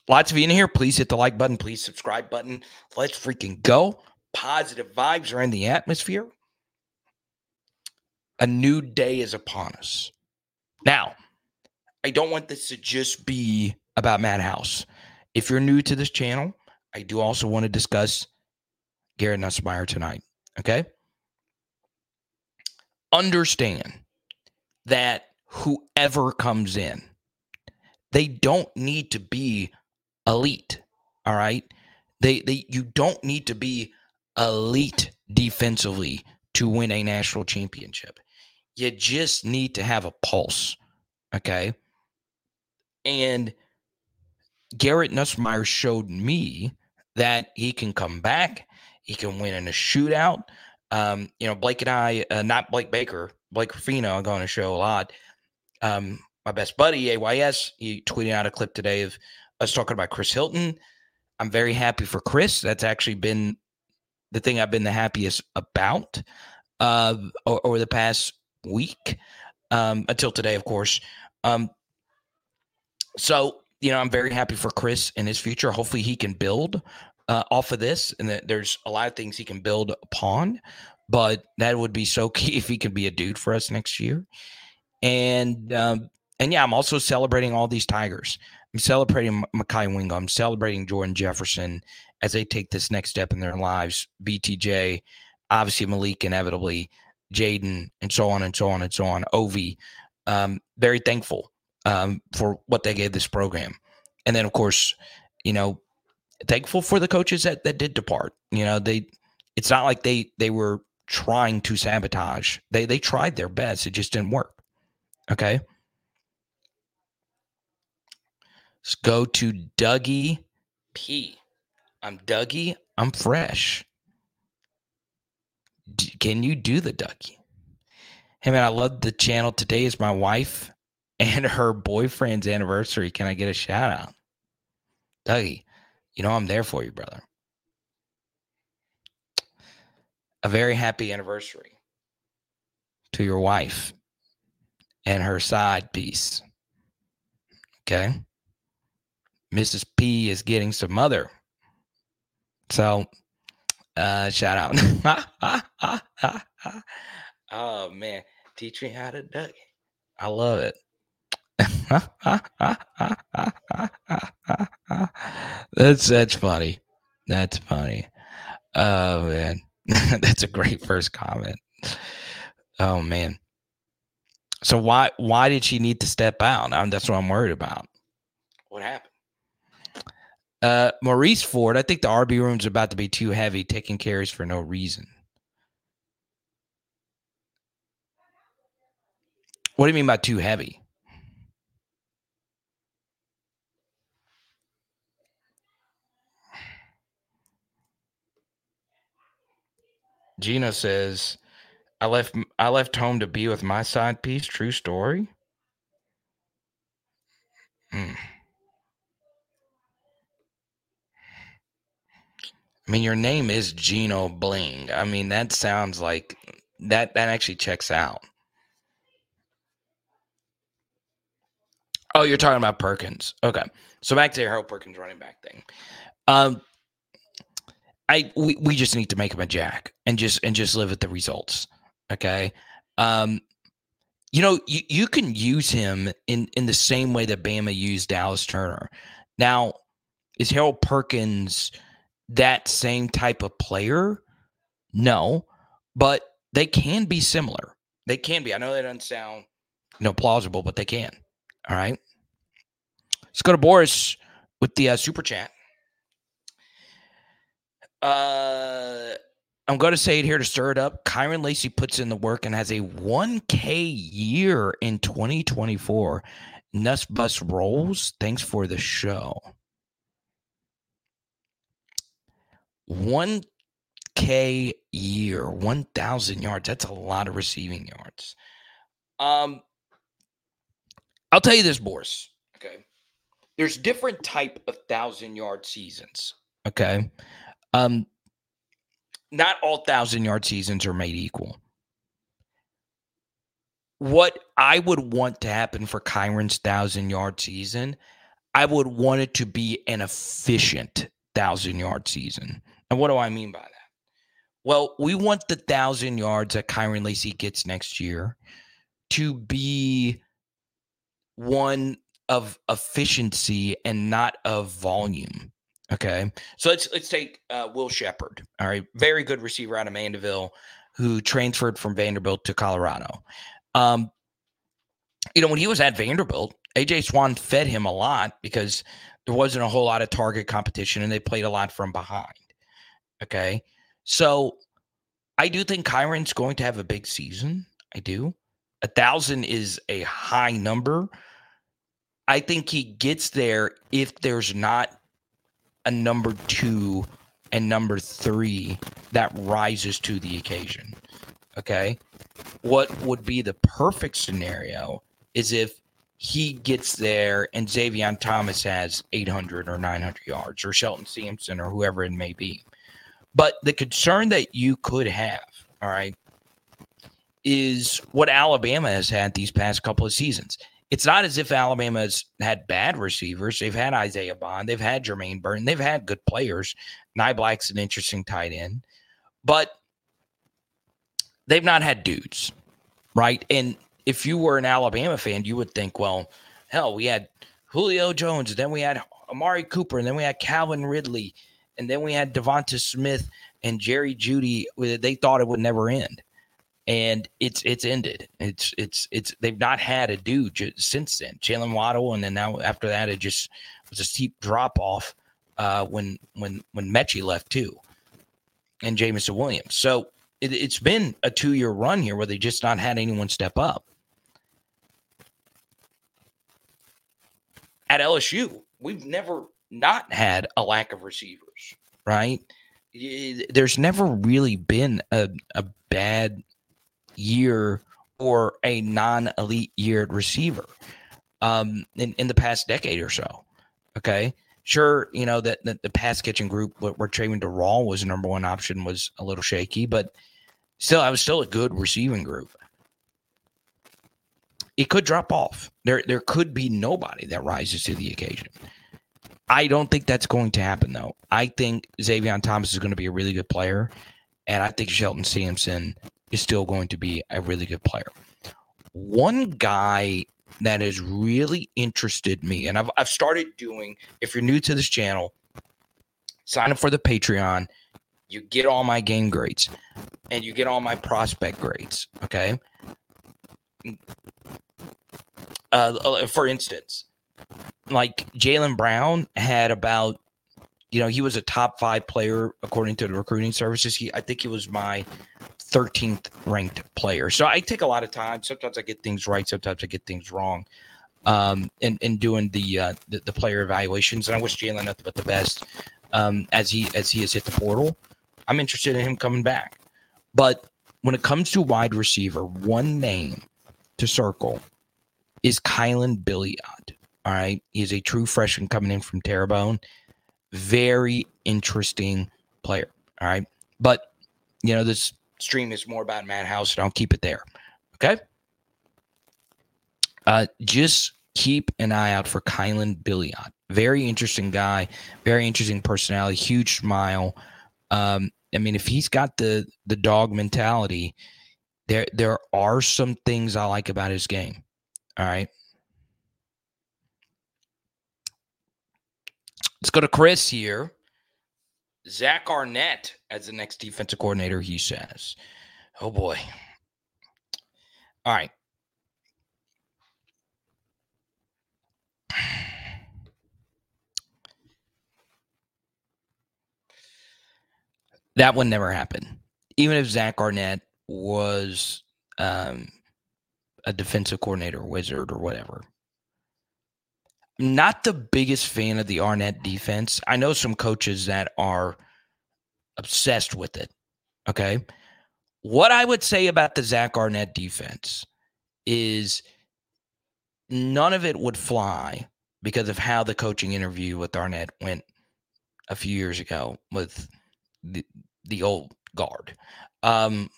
A: Lots of you in here. Please hit the like button. Please subscribe button. Let's freaking go. Positive vibes are in the atmosphere. A new day is upon us. Now, I don't want this to just be about Matt House. If you're new to this channel, I do also want to discuss Garrett Nussmeier tonight. Okay. Understand that whoever comes in, they don't need to be elite. All right. They they you don't need to be elite defensively to win a national championship. You just need to have a pulse. Okay. And Garrett Nussmeier showed me that he can come back. He can win in a shootout. Um, you know, Blake and I, uh, not Blake Baker, Blake Ruffino, I'm going to show a lot. Um, my best buddy, AYS, he tweeted out a clip today of us talking about Chris Hilton. I'm very happy for Chris. That's actually been the thing I've been the happiest about uh, over the past week um, until today, of course. Um, so you know, I'm very happy for Chris and his future. Hopefully, he can build uh, off of this, and that there's a lot of things he can build upon. But that would be so [LAUGHS] key if he could be a dude for us next year. And um, and yeah, I'm also celebrating all these Tigers. I'm celebrating Mekhi Wingo. I'm celebrating Jordan Jefferson as they take this next step in their lives. BTJ, obviously Malik, inevitably Jaden, and so on and so on and so on. Ovi, um, very thankful um, for what they gave this program, and then of course, you know, thankful for the coaches that that did depart. You know, they it's not like they they were trying to sabotage. They they tried their best. It just didn't work. Okay. Let's go to Dougie P. I'm Dougie. I'm fresh. D- can you do the Dougie? Hey man, I love the channel. Today is my wife and her boyfriend's anniversary. Can I get a shout out? Dougie, you know I'm there for you, brother. A very happy anniversary to your wife and her side piece. Okay. Mrs. P is getting some mother. So, uh, shout out. [LAUGHS] oh man, teach me how to duck. I love it. [LAUGHS] that's that's funny. That's funny. Oh man, [LAUGHS] that's a great first comment. Oh man. So why why did she need to step out? I that's what I'm worried about. What happened? Uh, Maurice Ford, I think the RB room's about to be too heavy, taking carries for no reason. What do you mean by too heavy? Gina says, "I left I left home to be with my side piece. True story." Hmm. I mean, your name is Gino Bling. I mean, that sounds like that. That actually checks out. Oh, you're talking about Perkins. Okay, so back to your Harold Perkins running back thing. Um, I we, we just need to make him a jack and just and just live with the results. Okay. Um, you know, you, you can use him in in the same way that Bama used Dallas Turner. Now, is Harold Perkins? that same type of player? No, but they can be similar. They can be. I know that doesn't sound you know plausible, but they can. All right. Let's go to Boris with the uh, super chat. Uh, I'm going to say it here to stir it up. Kyren Lacy puts in the work and has a 1K year in 2024. Nuss Bus rolls. Thanks for the show. 1K year, 1,000 yards. That's a lot of receiving yards. Um, I'll tell you this, Boris. Okay. There's different type of thousand yard seasons. Okay. Um, not all thousand yard seasons are made equal. What I would want to happen for Kyren's thousand yard season, I would want it to be an efficient thousand yard season. And what do I mean by that? Well, we want the thousand yards that Kyren Lacy gets next year to be one of efficiency and not of volume. Okay, so let's let's take uh, Will Sheppard. All right, very good receiver out of Mandeville, who transferred from Vanderbilt to Colorado. Um, you know, when he was at Vanderbilt, AJ Swann fed him a lot because there wasn't a whole lot of target competition, and they played a lot from behind. Okay. So I do think Kyren's going to have a big season. I do. A thousand is a high number. I think he gets there if there's not a number two and number three that rises to the occasion. Okay. What would be the perfect scenario is if he gets there and Zavion Thomas has 800 or 900 yards or Shelton Sampson or whoever it may be. But the concern that you could have, all right, is what Alabama has had these past couple of seasons. It's not as if Alabama's had bad receivers. They've had Isaiah Bond, they've had Jermaine Burton, they've had good players. Niblack's an interesting tight end, but they've not had dudes, right? And if you were an Alabama fan, you would think, well, hell, we had Julio Jones, then we had Amari Cooper, and then we had Calvin Ridley, and then we had Devonta Smith and Jerry Jeudy. They thought it would never end and it's it's ended. It's it's it's they've not had a dude since then. Jaylen Waddle, and then now after that, it just was a steep drop off uh, when when when Metchie left too, and Jameson Williams. So it, it's been a two year run here where they just not had anyone step up. At LSU, we've never not had a lack of receivers, right? There's never really been a, a bad year or a non elite yeared receiver um, in, in the past decade or so. Okay. Sure, you know, that, the pass catching group where, where Trayvon Durrell was the number one option was a little shaky, but still, I was still a good receiving group. It could drop off. There, there could be nobody that rises to the occasion. I don't think that's going to happen, though. I think Xavier Thomas is going to be a really good player, and I think Shelton Sampson is still going to be a really good player. One guy that has really interested me, and I've, I've started doing, if you're new to this channel, sign up for the Patreon. You get all my game grades and you get all my prospect grades. Okay. Uh, uh for instance, like Jalen Brown had about, you know, he was a top five player according to the recruiting services. He, I think he was my 13th ranked player. So I take a lot of time. Sometimes I get things right, sometimes I get things wrong. Um, in, in doing the, uh, the, the player evaluations, and I wish Jalen nothing but the best um, as he as he has hit the portal. I'm interested in him coming back, but when it comes to wide receiver, one name to circle is Kylan Billiot. All right, he's a true freshman coming in from Terrebonne. Very interesting player. All right, but you know this stream is more about Matt House, and I'll keep it there. Okay. Uh, just keep an eye out for Kylan Billiot. Very interesting guy, very interesting personality, huge smile. Um, I mean, if he's got the the dog mentality, there there are some things I like about his game. All right. Let's go to Chris here. Zach Arnett as the next defensive coordinator, he says. Oh boy. All right. That one never happened. Even if Zach Arnett was um, a defensive coordinator, wizard, or whatever. Not the biggest fan of the Arnett defense. I know some coaches that are obsessed with it. Okay. What I would say about the Zach Arnett defense is none of it would fly because of how the coaching interview with Arnett went a few years ago with the, the old guard. Um,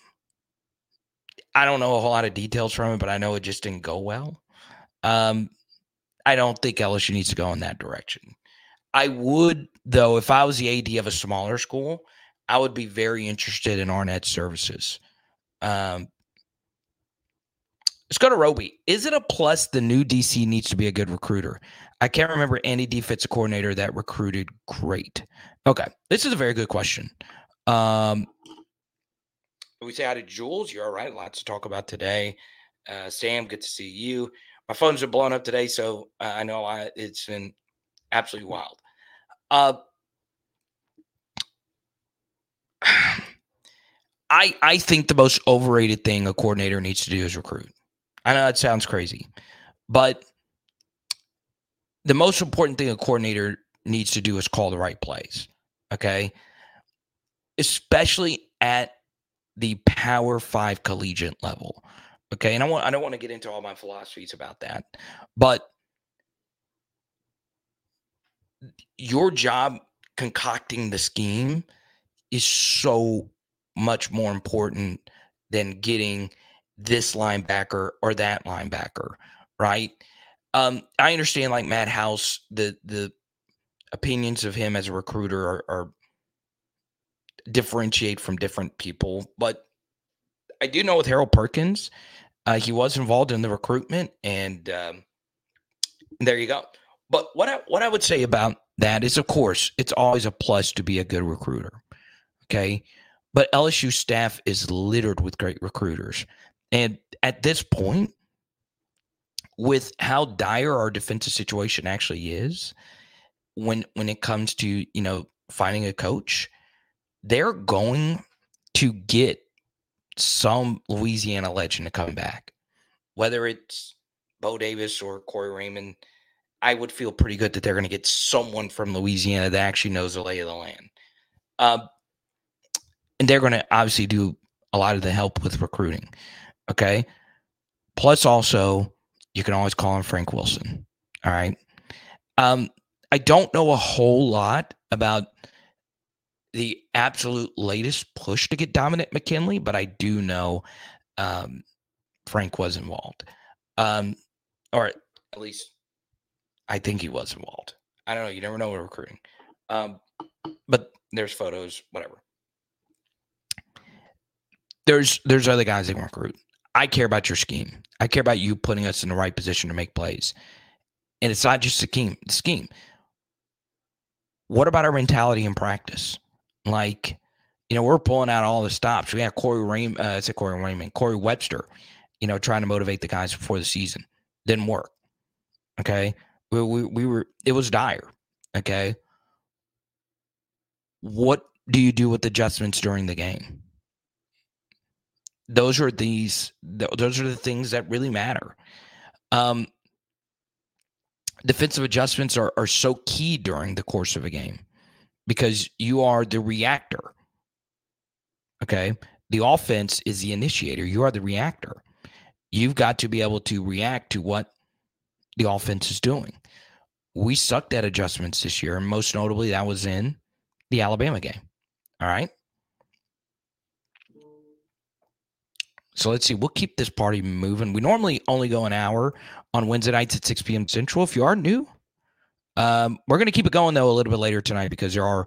A: I don't know a whole lot of details from it, but I know it just didn't go well. Um, I don't think LSU needs to go in that direction. I would, though, if I was the AD of a smaller school, I would be very interested in Arnett services. Um, let's go to Roby. Is it a plus the new DC needs to be a good recruiter? I can't remember any defensive coordinator that recruited great. Okay, this is a very good question. Um, we say hi to Jules. You're all right. Lots to talk about today. Uh, Sam, good to see you. My phones are blowing up today, so I know I, it's been absolutely wild. Uh, [SIGHS] I I think the most overrated thing a coordinator needs to do is recruit. I know that sounds crazy, but the most important thing a coordinator needs to do is call the right plays. Okay. Especially at the power five collegiate level. Okay. And I want I don't want to get into all my philosophies about that, but your job concocting the scheme is so much more important than getting this linebacker or that linebacker, right? Um, I understand like Matt House, the the opinions of him as a recruiter are, are differentiate from different people, but I do know with Harold Perkins, uh, he was involved in the recruitment, and um, there you go. But what I what I would say about that is, of course, it's always a plus to be a good recruiter. Okay, but LSU staff is littered with great recruiters, and at this point, with how dire our defensive situation actually is, when when it comes to you know finding a coach, they're going to get some Louisiana legend to come back, whether it's Bo Davis or Corey Raymond. I would feel pretty good that they're going to get someone from Louisiana that actually knows the lay of the land. Um, and they're going to obviously do a lot of the help with recruiting. Okay. Plus, also, you can always call him Frank Wilson. All right. Um, I don't know a whole lot about the absolute latest push to get Dominick McKinley, but I do know um, Frank was involved. Um, or at least I think he was involved. I don't know. You never know with recruiting. Um, but there's photos, whatever. There's there's other guys that can recruit. I care about your scheme. I care about you putting us in the right position to make plays. And it's not just the scheme. The scheme. What about our mentality in practice? Like, you know, we're pulling out all the stops. We had Corey Raymond, uh, I said Corey Raymond, Corey Webster, you know, trying to motivate the guys before the season. Didn't work. Okay. We, we, we were, it was dire. Okay. What do you do with adjustments during the game? Those are these, those are the things that really matter. Um, defensive adjustments are, are so key during the course of a game because you are the reactor. Okay. The offense is the initiator. You are the reactor. You've got to be able to react to what the offense is doing. We sucked at adjustments this year, and most notably, that was in the Alabama game. All right. So let's see. We'll keep this party moving. We normally only go an hour on Wednesday nights at 6 p.m. Central. If you are new, um, we're going to keep it going though a little bit later tonight because there are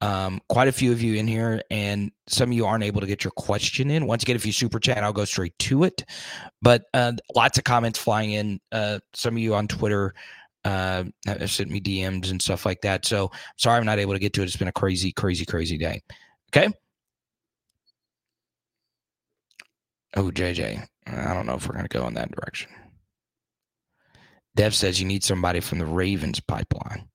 A: um, quite a few of you in here, and some of you aren't able to get your question in. Once again, if you super chat, I'll go straight to it. But uh, lots of comments flying in. Uh, some of you on Twitter uh, have sent me DMs and stuff like that. So sorry I'm not able to get to it. It's been a crazy, crazy, crazy day. Okay. Oh, JJ, I don't know if we're going to go in that direction. Dev says you need somebody from the Ravens pipeline.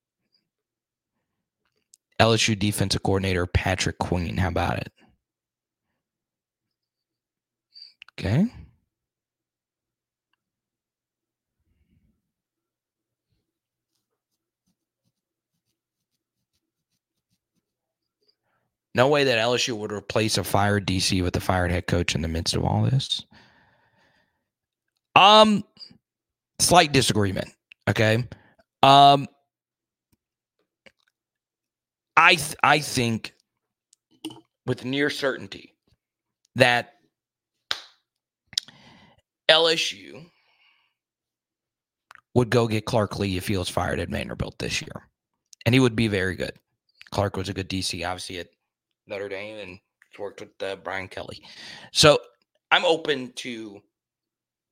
A: LSU defensive coordinator Patrick Queen. How about it? Okay. No way that LSU would replace a fired DC with a fired head coach in the midst of all this. Um, slight disagreement. Okay. Um, I th- I think with near certainty that LSU would go get Clark Lea if he was fired at Vanderbilt this year, and he would be very good. Clark was a good DC, obviously at Notre Dame, and worked with uh, Brian Kelly. So I'm open to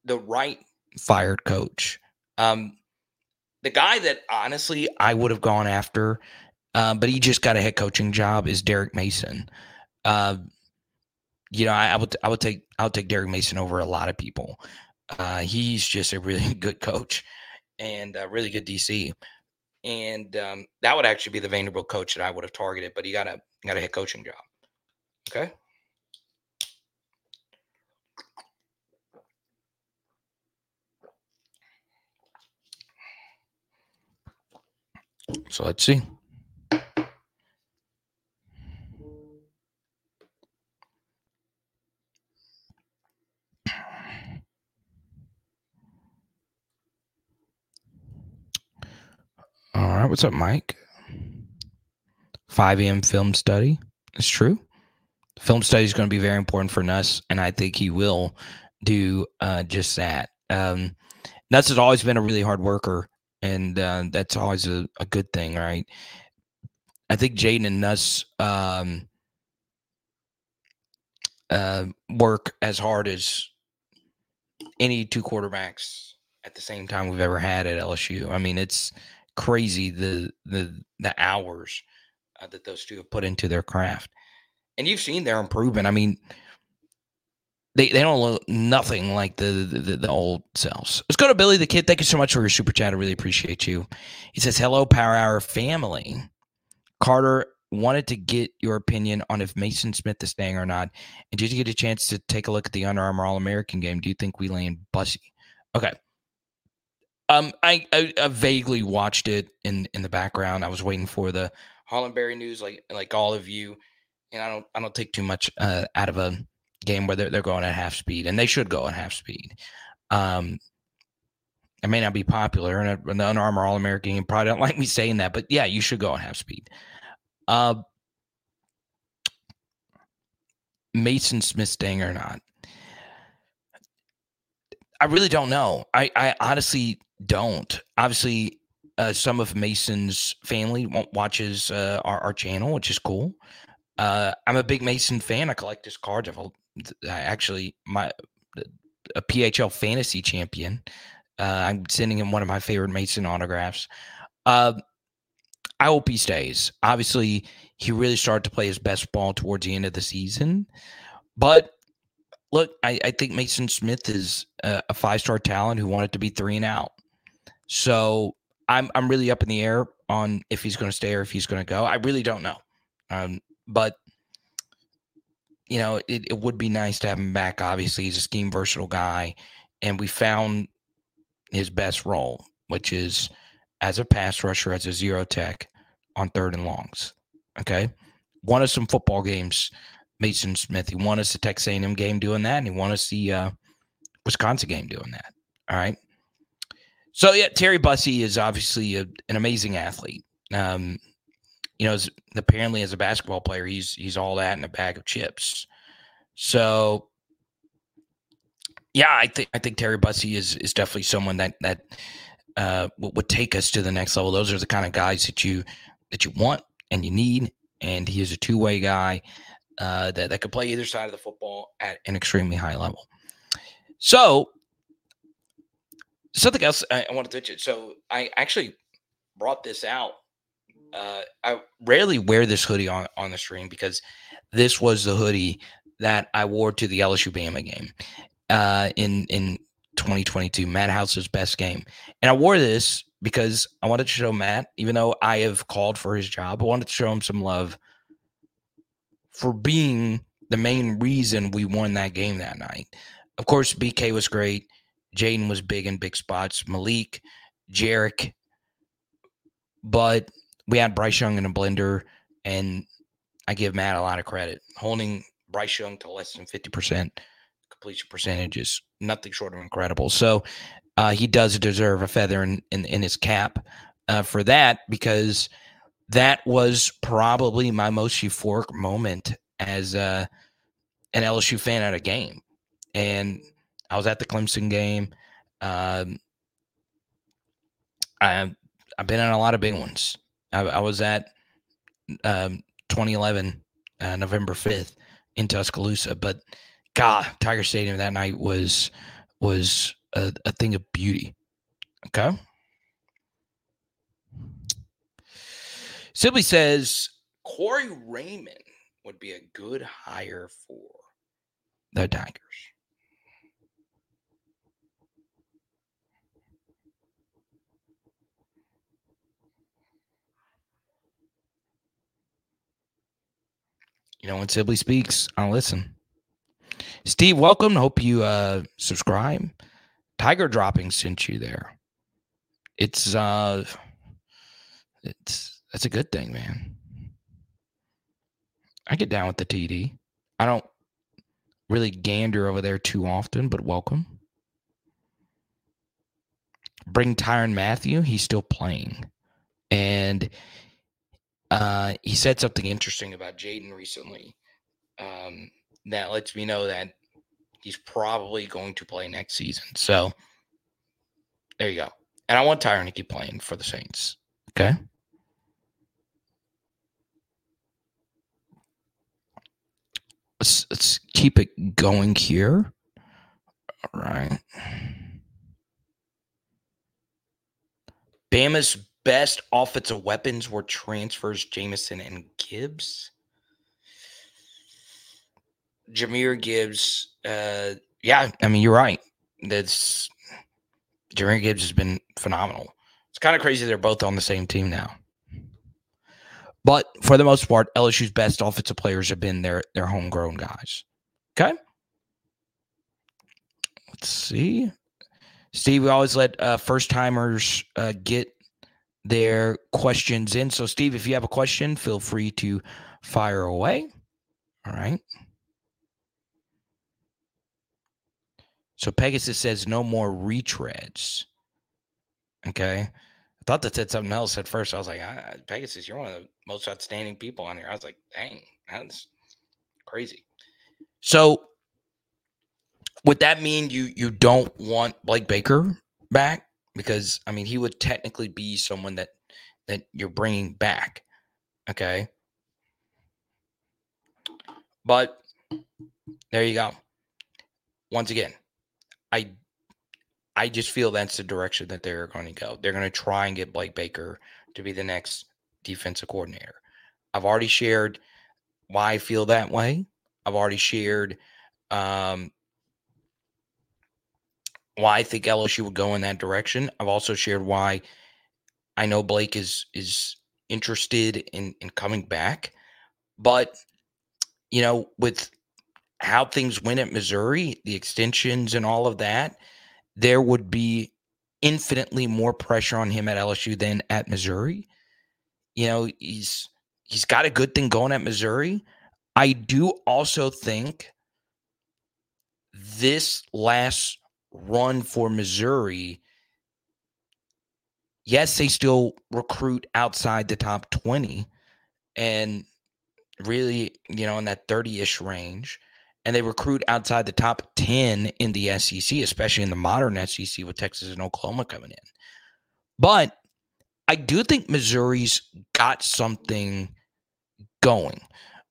A: the right fired coach um, the guy that honestly I would have gone after, um, but he just got a head coaching job is Derek Mason. Uh, you know, I, I, would I would take I would take Derek Mason over a lot of people. Uh, he's just a really [LAUGHS] good coach and a really good DC. And um, that would actually be the Vanderbilt coach that I would have targeted, but he got a got a head coaching job. Okay. So let's see. All right, what's up, Mike? 5 a.m. film study. It's true. Film study is going to be very important for Nuss, and I think he will do uh, just that. Um, Nuss has always been a really hard worker, and uh, that's always a, a good thing, right? I think Jaden and Nuss um, uh, work as hard as any two quarterbacks at the same time we've ever had at LSU. I mean, it's crazy the the the hours uh, that those two have put into their craft, and you've seen their improvement. I mean, they they don't look nothing like the the, the old selves. Let's go to Billy the Kid. Thank you so much for your super chat. I really appreciate you. He says, "Hello, Power Hour family." Carter wanted to get your opinion on if Maason Smith is staying or not. And did you get a chance to take a look at the Under Armour All American game? Do you think we land Bussey? Okay. Um, I, I, I vaguely watched it in in the background. I was waiting for the Harlem Berry news, like like all of you, and I don't I don't take too much uh, out of a game where they're, they're going at half speed, and they should go at half speed. Um, it may not be popular, and the Under Armour All American game probably don't [LAUGHS] like me saying that, but yeah, you should go at half speed. Uh, Maason Smith staying or not? I really don't know. I, I honestly don't. Obviously, uh, some of Maason's family watches uh, our, our channel, which is cool. Uh, I'm a big Maason fan. I collect his cards. I've actually my a PHL fantasy champion. Uh, I'm sending him one of my favorite Maason autographs. Uh, I hope he stays. Obviously, he really started to play his best ball towards the end of the season. But look, I, I think Maason Smith is a, a five star talent who wanted to be three and out. So I'm I'm really up in the air on if he's going to stay or if he's going to go. I really don't know. Um, but you know, it, it would be nice to have him back. Obviously, he's a scheme versatile guy, and we found his best role, which is as a pass rusher, as a zero tech on third and longs. Okay. Won us some football games, Maason Smith. He won us the Texas A&M game doing that, and he won us the uh, Wisconsin game doing that. All right. So yeah, Terry Bussey is obviously a, an amazing athlete. Um, you know, as, apparently as a basketball player, he's he's all that in a bag of chips. So yeah, I think I think Terry Bussey is is definitely someone that that uh, would take us to the next level. Those are the kind of guys that you that you want and you need, and he is a two way guy uh, that that could play either side of the football at an extremely high level. So something else I, I wanted to touch. So I actually brought this out uh, I rarely wear this hoodie on, on the stream because this was the hoodie that I wore to the LSU Bama game uh, in in 2022, Matt House's best game, and I wore this because I wanted to show Matt, even though I have called for his job, I wanted to show him some love for being the main reason we won that game that night. Of course, BK was great. Jaden was big in big spots. Malik, Jarek, but we had Bryce Young in a blender, and I give Matt a lot of credit. Holding Bryce Young to less than 50% completion percentage is nothing short of incredible. So uh, he does deserve a feather in, in, in his cap uh, for that because that was probably my most euphoric moment as uh, an LSU fan at a game. And I was at the Clemson game. Um, I, I've been in a lot of big ones. I, I was at um, 2011, uh, November 5th in Tuscaloosa. But God, Tiger Stadium that night was was a, a thing of beauty. Okay. Sibley says Corey Raymond would be a good hire for the Tigers. You know, when Sibley speaks, I'll listen. Steve, welcome. Hope you uh subscribe. Tiger dropping sent you there. It's uh it's that's a good thing, man. I get down with the TD. I don't really gander over there too often, but welcome. Bring Tyrann Mathieu. he's still playing. And uh, he said something interesting about Jaden recently um, that lets me know that he's probably going to play next season. So There you go. And I want Tyrann to keep playing for the Saints. Okay. Let's let's keep it going here. All right. Bama's best offensive weapons were transfers Jameson and Gibbs. Jahmyr Gibbs, uh, yeah, I mean you're right. That's Jahmyr Gibbs has been phenomenal. It's kind of crazy they're both on the same team now. But for the most part, LSU's best offensive players have been their their homegrown guys. Okay. Let's see. Steve, we always let uh, first timers uh, get their questions in. So, Steve, if you have a question, feel free to fire away. All right. So, Pegasus says no more retreads. Okay. I thought that said something else at first. I was like, Pegasus, you're one of the most outstanding people on here. I was like, dang, that's crazy. So, would that mean you you don't want Blake Baker back? Because I mean, he would technically be someone that that you're bringing back. Okay, but there you go. Once again, I I just feel that's the direction that they're going to go. They're going to try and get Blake Baker to be the next defensive coordinator. I've already shared why I feel that way. I've already shared um, why I think LSU would go in that direction. I've also shared why I know Blake is is interested in in coming back, but you know, with how things went at Missouri, the extensions and all of that, there would be infinitely more pressure on him at LSU than at Missouri. You know, he's he's got a good thing going at Missouri. I do also think this last run for Missouri, yes, they still recruit outside the top 20 and really, you know, in that 30 ish range. And they recruit outside the top 10 in the SEC, especially in the modern SEC with Texas and Oklahoma coming in. But I do think Missouri's got something going,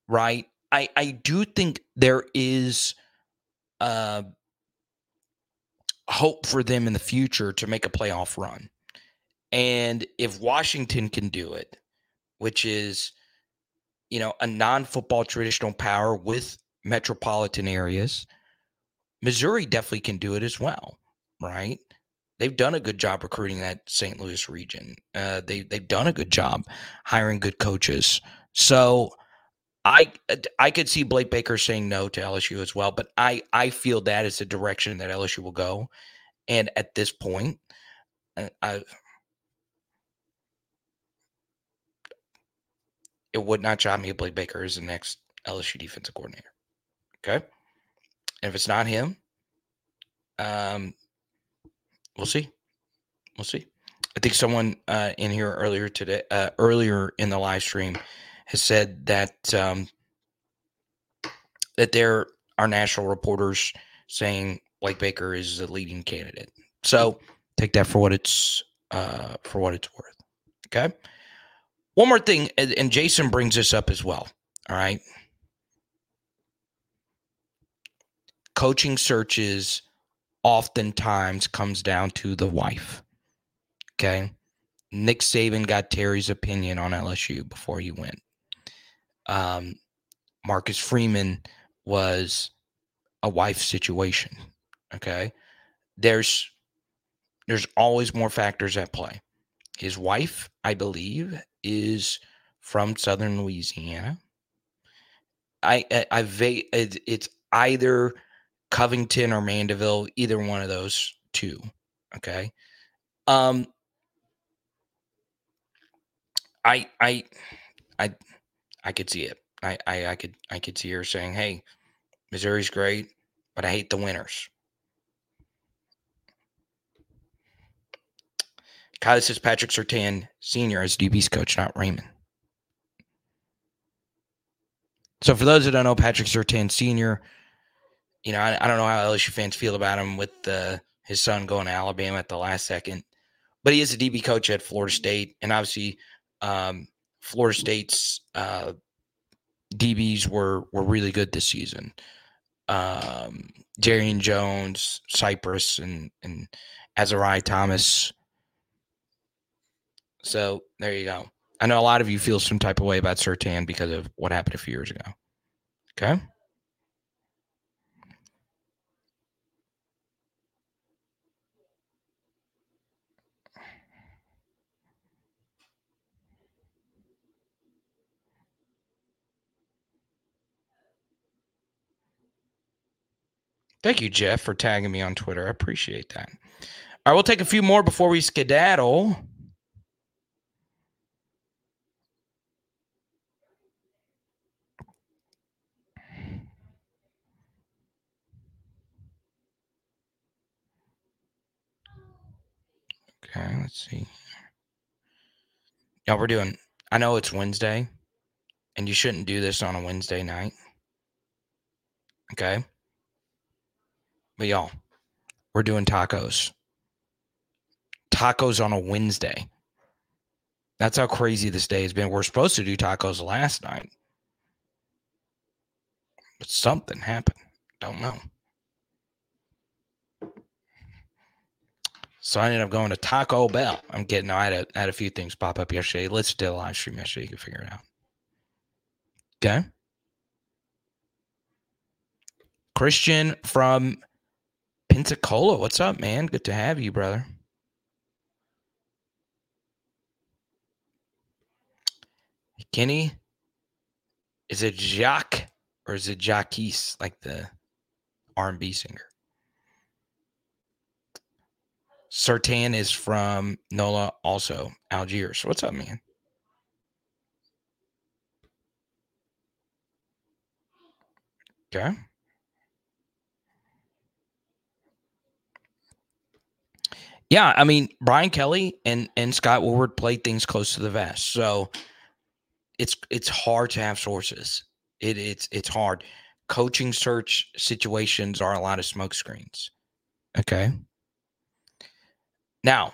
A: right? I, I do think there is uh, hope for them in the future to make a playoff run. And if Washington can do it, which is, you know, a non football traditional power with metropolitan areas, Missouri definitely can do it as well, right? They've done a good job recruiting that St. Louis region. Uh, they they've done a good job hiring good coaches. So I I could see Blake Baker saying no to LSU as well, but I I feel that is the direction that LSU will go. And at this point, uh, I, it would not shock me if Blake Baker is the next LSU defensive coordinator. Okay, and if it's not him, um, we'll see. We'll see. I think someone uh, in here earlier today, uh, earlier in the live stream, has said that um, that there are national reporters saying Blake Baker is the leading candidate. So take that for what it's uh, for what it's worth. Okay. One more thing, and Jason brings this up as well. All right. Coaching searches oftentimes comes down to the wife. Okay. Nick Saban got Terry's opinion on LSU before he went. Um, Marcus Freeman was a wife situation. Okay. There's there's always more factors at play. His wife, I believe, is from southern Louisiana. I I, I it's either Covington or Mandeville, either one of those two. Okay. Um I I I I could see it. I, I I could I could see her saying, "Hey, Missouri's great, but I hate the winners." Kyle says Patrick Surtain Sr. as DB's coach, not Raymond. So for those that don't know, Patrick Surtain Sr., you know, I, I, don't know how LSU fans feel about him with uh, his son going to Alabama at the last second. But he is a DB coach at Florida State, and obviously, um, Florida State's uh, DBs were were really good this season. Um, Jarrian Jones, Cypress, and and Azareye'h Thomas. So there you go. I know a lot of you feel some type of way about Surtain because of what happened a few years ago. Okay. Thank you, Jeff, for tagging me on Twitter. I appreciate that. All right, we'll take a few more before we skedaddle. Okay, let's see. Yeah, we're doing. I know it's Wednesday, and you shouldn't do this on a Wednesday night. Okay. But y'all, we're doing tacos. Tacos on a Wednesday. That's how crazy this day has been. We're supposed to do tacos last night. But something happened. Don't know. So I ended up going to Taco Bell. I'm getting, I had a, had a few things pop up yesterday. Let's do a live stream yesterday. You can figure it out. Okay. Christian from Pensacola. What's up, man? Good to have you, brother. Kenny, is it Jacques or is it Jacques, like the R&B singer? Surtain is from NOLA, also Algiers. What's up, man? Okay. Yeah, I mean Brian Kelly and and Scott Woodward played things close to the vest, so it's it's hard to have sources. It it's it's hard. Coaching search situations are a lot of smoke screens. Okay. Now,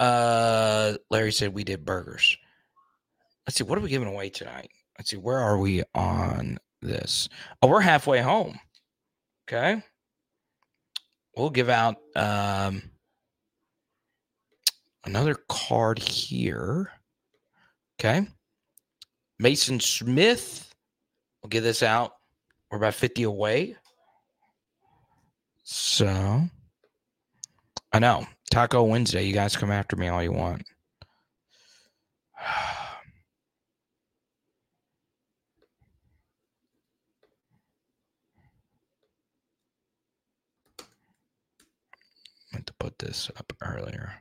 A: uh, Larry said we did burgers. Let's see, what are we giving away tonight? Let's see, where are we on this? Oh, we're halfway home. Okay. We'll give out um another card here. Okay. Maason Smith. We'll get this out. We're about 50 away. So I know. Taco Wednesday. You guys come after me all you want. I [SIGHS] meant to put this up earlier.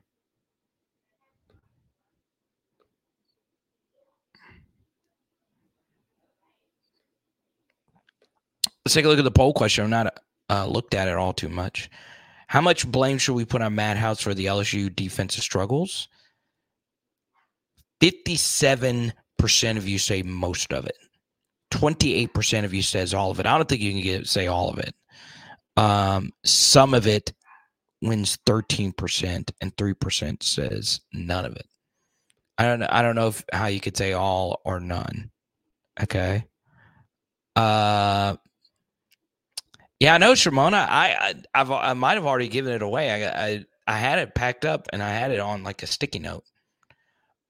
A: Let's take a look at the poll question. I'm not uh, looked at it all too much. How much blame should we put on Matt House for the LSU defensive struggles? 57% of you say most of it. 28% of you says all of it. I don't think you can get say all of it. Um, some of it wins 13% and 3% says none of it. I don't. I don't know if, how you could say all or none. Okay. Uh yeah, I know, Shimona. I, I I've I might have already given it away. I, I I had it packed up and I had it on like a sticky note.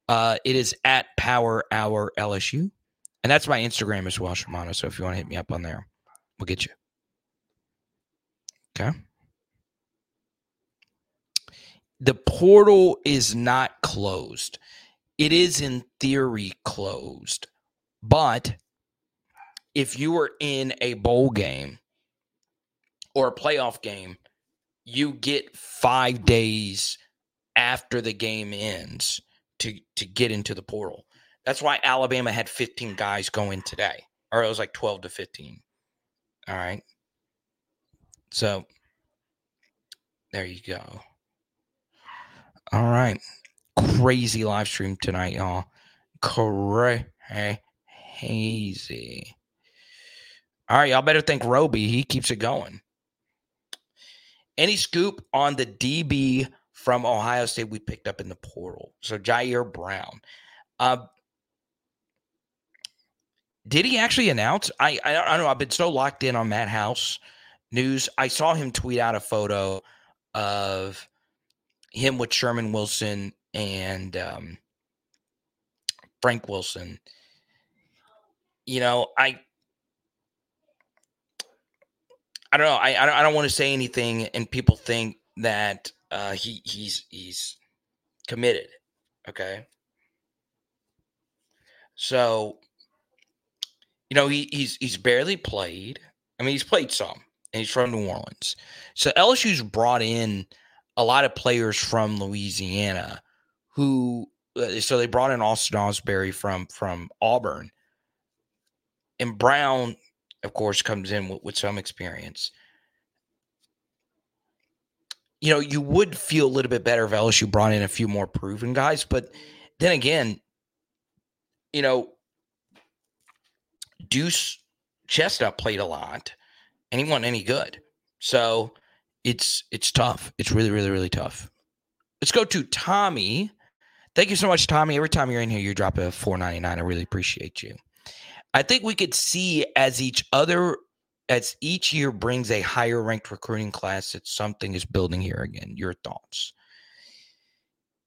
A: Uh, it is at Power Hour LSU, and that's my Instagram as well, Shimona. So if you want to hit me up on there, we'll get you. Okay. The portal is not closed. It is in theory closed, but if you were in a bowl game or a playoff game, you get five days after the game ends to to get into the portal. That's why Alabama had 15 guys go in today, or it was like 12 to 15. All right. So there you go. All right. Crazy live stream tonight, y'all. Crazy. All right, y'all better thank Roby. He keeps it going. Any scoop on the DB from Ohio State we picked up in the portal? So Jyaire Brown. Uh, did he actually announce? I, I I don't know. I've been so locked in on Matt House news. I saw him tweet out a photo of him with Sherman Wilson and um, Frank Wilson. You know, I I don't know. I I don't, I don't want to say anything, and people think that uh, he he's he's committed. Okay, so you know he he's he's barely played. I mean, he's played some, and he's from New Orleans. So LSU's brought in a lot of players from Louisiana who. Uh, so they brought in Austin Ausberry from from Auburn, and Brown, of course, comes in with, with some experience you know, you would feel a little bit better if LSU brought in a few more proven guys. But then again, you know, Deuce Chestnut played a lot and he wasn't any good. So it's it's tough. It's really, really, really tough. Let's go to Tommy. Thank you so much, Tommy. Every time you're in here, you drop a four ninety nine. I really appreciate you. I think we could see as each other as each year brings a higher ranked recruiting class that something is building here again. Your thoughts?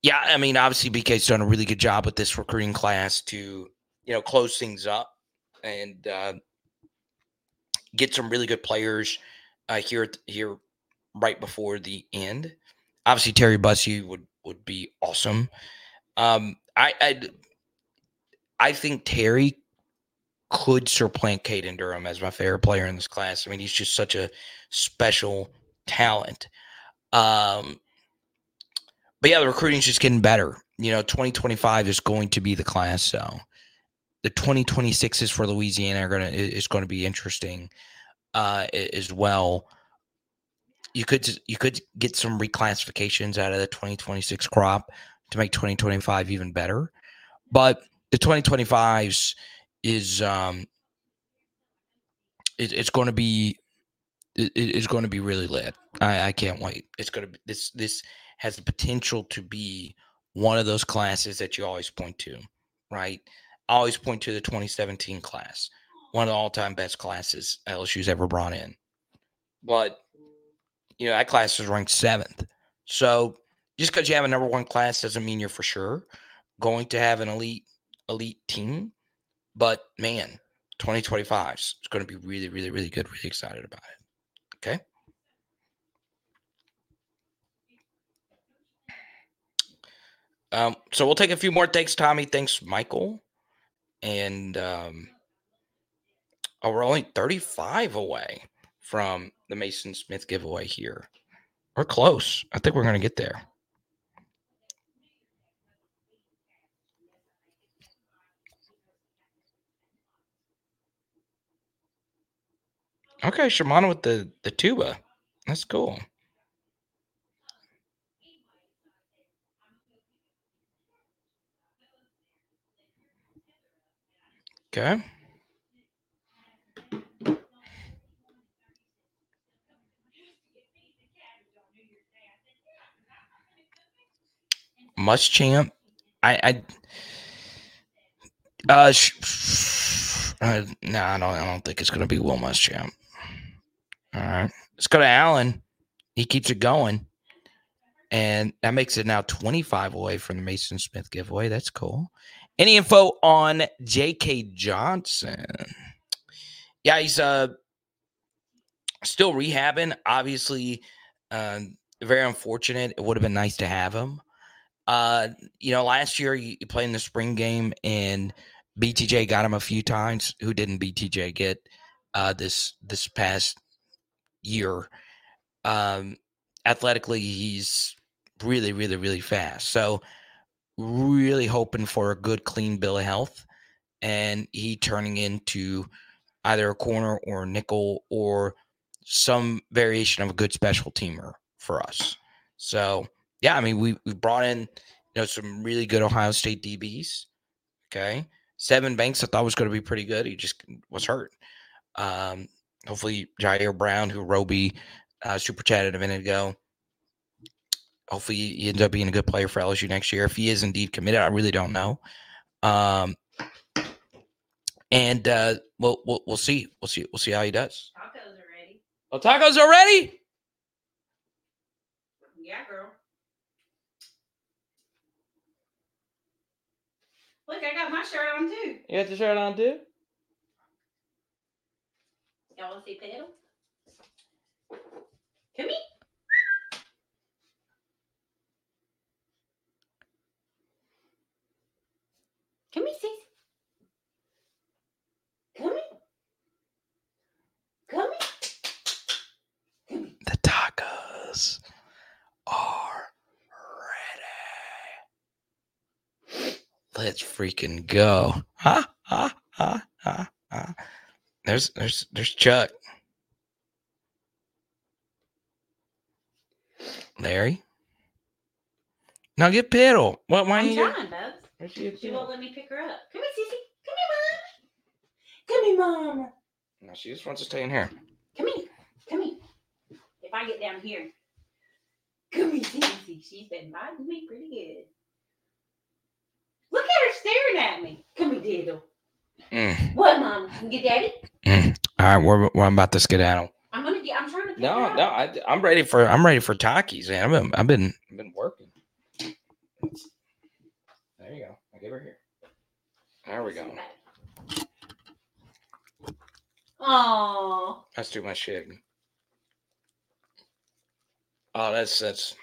A: Yeah, I mean, obviously BK's done a really good job with this recruiting class to, you know, close things up and uh, get some really good players uh, here here right before the end. Obviously, Terry Bussey would would be awesome. Um, I I I think Terry could supplant Caden Durham as my favorite player in this class. I mean, he's just such a special talent. Um, but yeah, the recruiting's just getting better. You know, 2025 is going to be the class. So the 2026s for Louisiana are gonna is going to be interesting uh, as well. You could you could get some reclassifications out of the 2026 crop to make 2025 even better, but the 2025s is um it, it's going to be it, it's going to be really lit. I, I can't wait. It's going to be this this has the potential to be one of those classes that you always point to, right? I always point to the 2017 class, one of the all-time best classes LSU's ever brought in. But you know that class is ranked seventh, so just because you have a number one class doesn't mean you're for sure going to have an elite elite team. But man, 2025 is going to be really, really, really good. Really excited about it. Okay. Um, so we'll take a few more. Thanks, Tommy. Thanks, Michael. And um, oh, we're only 35 away from the Maason Smith giveaway here. We're close. I think we're going to get there. Okay, Shimano with the the tuba. That's cool. Okay. Muschamp. I I uh, sh- uh no, I don't I don't think it's gonna be Will Muschamp. All right. Let's go to Allen. He keeps it going. And that makes it now 25 away from the Maason Smith giveaway. That's cool. Any info on J.K. Johnson? Yeah, he's uh still rehabbing. Obviously, uh, very unfortunate. It would have been nice to have him. Uh, you know, last year he played in the spring game and BTJ got him a few times. Who didn't BTJ get uh, this this past year. Um, athletically, he's really, really, really fast. So, really hoping for a good, clean bill of health, and he turning into either a corner or a nickel or some variation of a good special teamer for us. So, yeah, I mean, we we brought in you know some really good Ohio State DBs. Okay, Sevyn Banks I thought was going to be pretty good. He just was hurt. Um, hopefully Jyaire Brown, who Roby uh, super chatted a minute ago. Hopefully, he ends up being a good player for LSU next year. If he is indeed committed, I really don't know. Um, and uh, we'll, we'll we'll see. We'll see. We'll see how he does.
C: Tacos are ready.
A: Oh, tacos are ready.
C: Yeah, girl. Look, I got my shirt on too.
A: You got the shirt on too.
C: Y'all want to see Pedal? Come here. Come here, sis. Come here. Come here.
A: The tacos are ready. Let's freaking go. Ha ha ha. There's there's there's Chuck. Larry. Now get Piddle. What why
C: I'm
A: you
C: trying, Bubs.
A: where's she,
C: She won't let me pick her up. Come here, Sissy. Come here, Mom. Come here, Mom.
A: No, she just wants to stay in here.
C: Come here. Come here. If I get down here. Come here, Sissy. She's been biting me pretty good. Look at her staring at me. Come here, Diddle.
A: Mm,
C: What, Mom? You get daddy?
A: Mm. All right, we're, we're about to skedaddle.
C: I'm gonna get. I'm trying to.
A: No,
C: her
A: no. I, I'm ready for I'm ready for Takis, man. I've been I've been I've been working. There you go. I give her here. There we go.
C: Oh,
A: That's too much shit. Oh, that's that's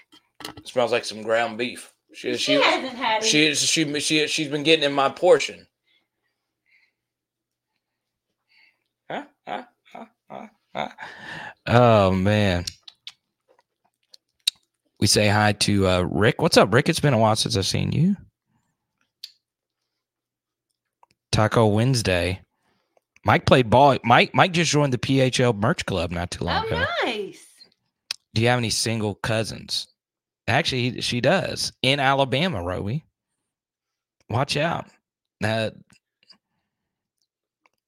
A: smells like some ground beef. She
C: she,
A: she
C: hasn't had it.
A: she she she she's been getting in my portion. Huh? Huh? Huh? Huh? Huh? Oh man. We say hi to uh, Rick. What's up, Rick? It's been a while since I've seen you. Taco Wednesday. Mike played ball. Mike Mike just joined the PHL merch club not too long
C: oh,
A: ago.
C: nice.
A: Do you have any single cousins? Actually, she does in Alabama, Roby. Watch out. Uh,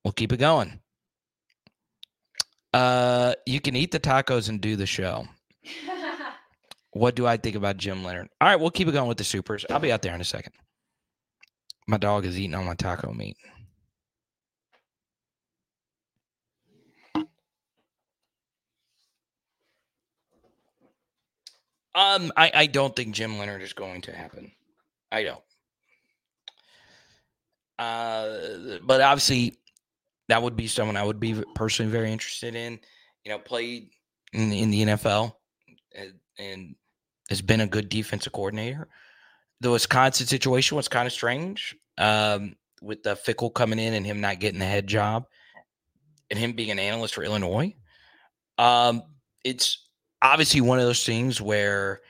A: we'll keep it going. Uh, you can eat the tacos and do the show. [LAUGHS] What do I think about Jim Leonard? All right, we'll keep it going with the supers. I'll be out there in a second. My dog is eating all my taco meat. Um, I, I don't think Jim Leonard is going to happen. I don't. Uh, but obviously, that would be someone I would be personally very interested in. You know, played in the, in the NFL and, and has been a good defensive coordinator. The Wisconsin situation was kind of strange um, with the Fickell coming in and him not getting the head job and him being an analyst for Illinois. Um, it's obviously one of those things where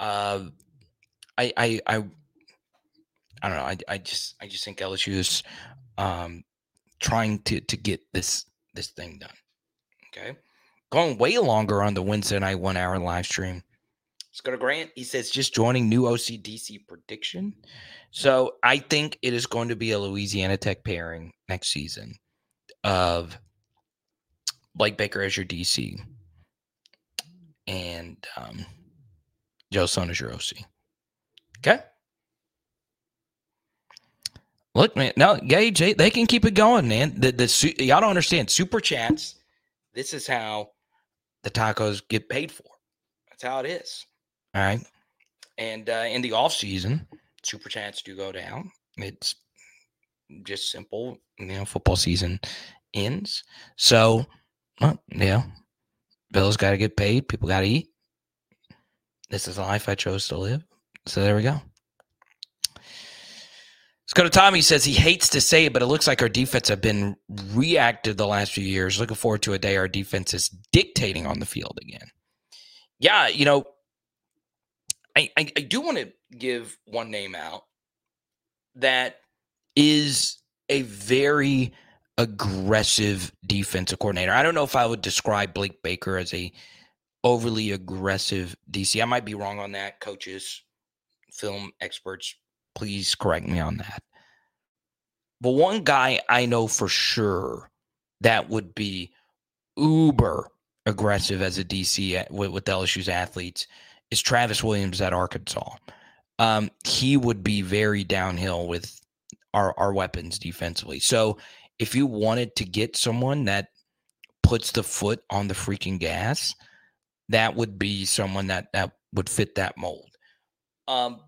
A: uh, I, I, I, I don't know. I, I just, I just think LSU is um, trying to to get this this thing done. Okay, going way longer on the Wednesday night one hour live stream. Let's go to Grant. He says just joining new OCDC prediction. So I think it is going to be a Louisiana Tech pairing next season of Blake Baker as your DC and um, Joe Sloan as your OC. Okay. Look, man. No, Gage, they, they can keep it going, man. The the y'all don't understand super chats. This is how the tacos get paid for. That's how it is. All right. And uh, in the off season, super chats do go down. It's just simple. You know, football season ends. So, well, yeah, bills got to get paid. People got to eat. This is the life I chose to live. So there we go. Let's go to Tommy. He says he hates to say it, but it looks like our defense have been reactive the last few years. Looking forward to a day our defense is dictating on the field again. Yeah, you know, I, I, I do want to give one name out that is a very aggressive defensive coordinator. I don't know if I would describe Blake Baker as a overly aggressive DC. I might be wrong on that. Coaches, film experts, please correct me on that. But one guy I know for sure that would be uber aggressive as a DC with, with LSU's athletes is Travis Williams at Arkansas. Um, he would be very downhill with our our weapons defensively. So if you wanted to get someone that puts the foot on the freaking gas, that would be someone that that would fit that mold. Um,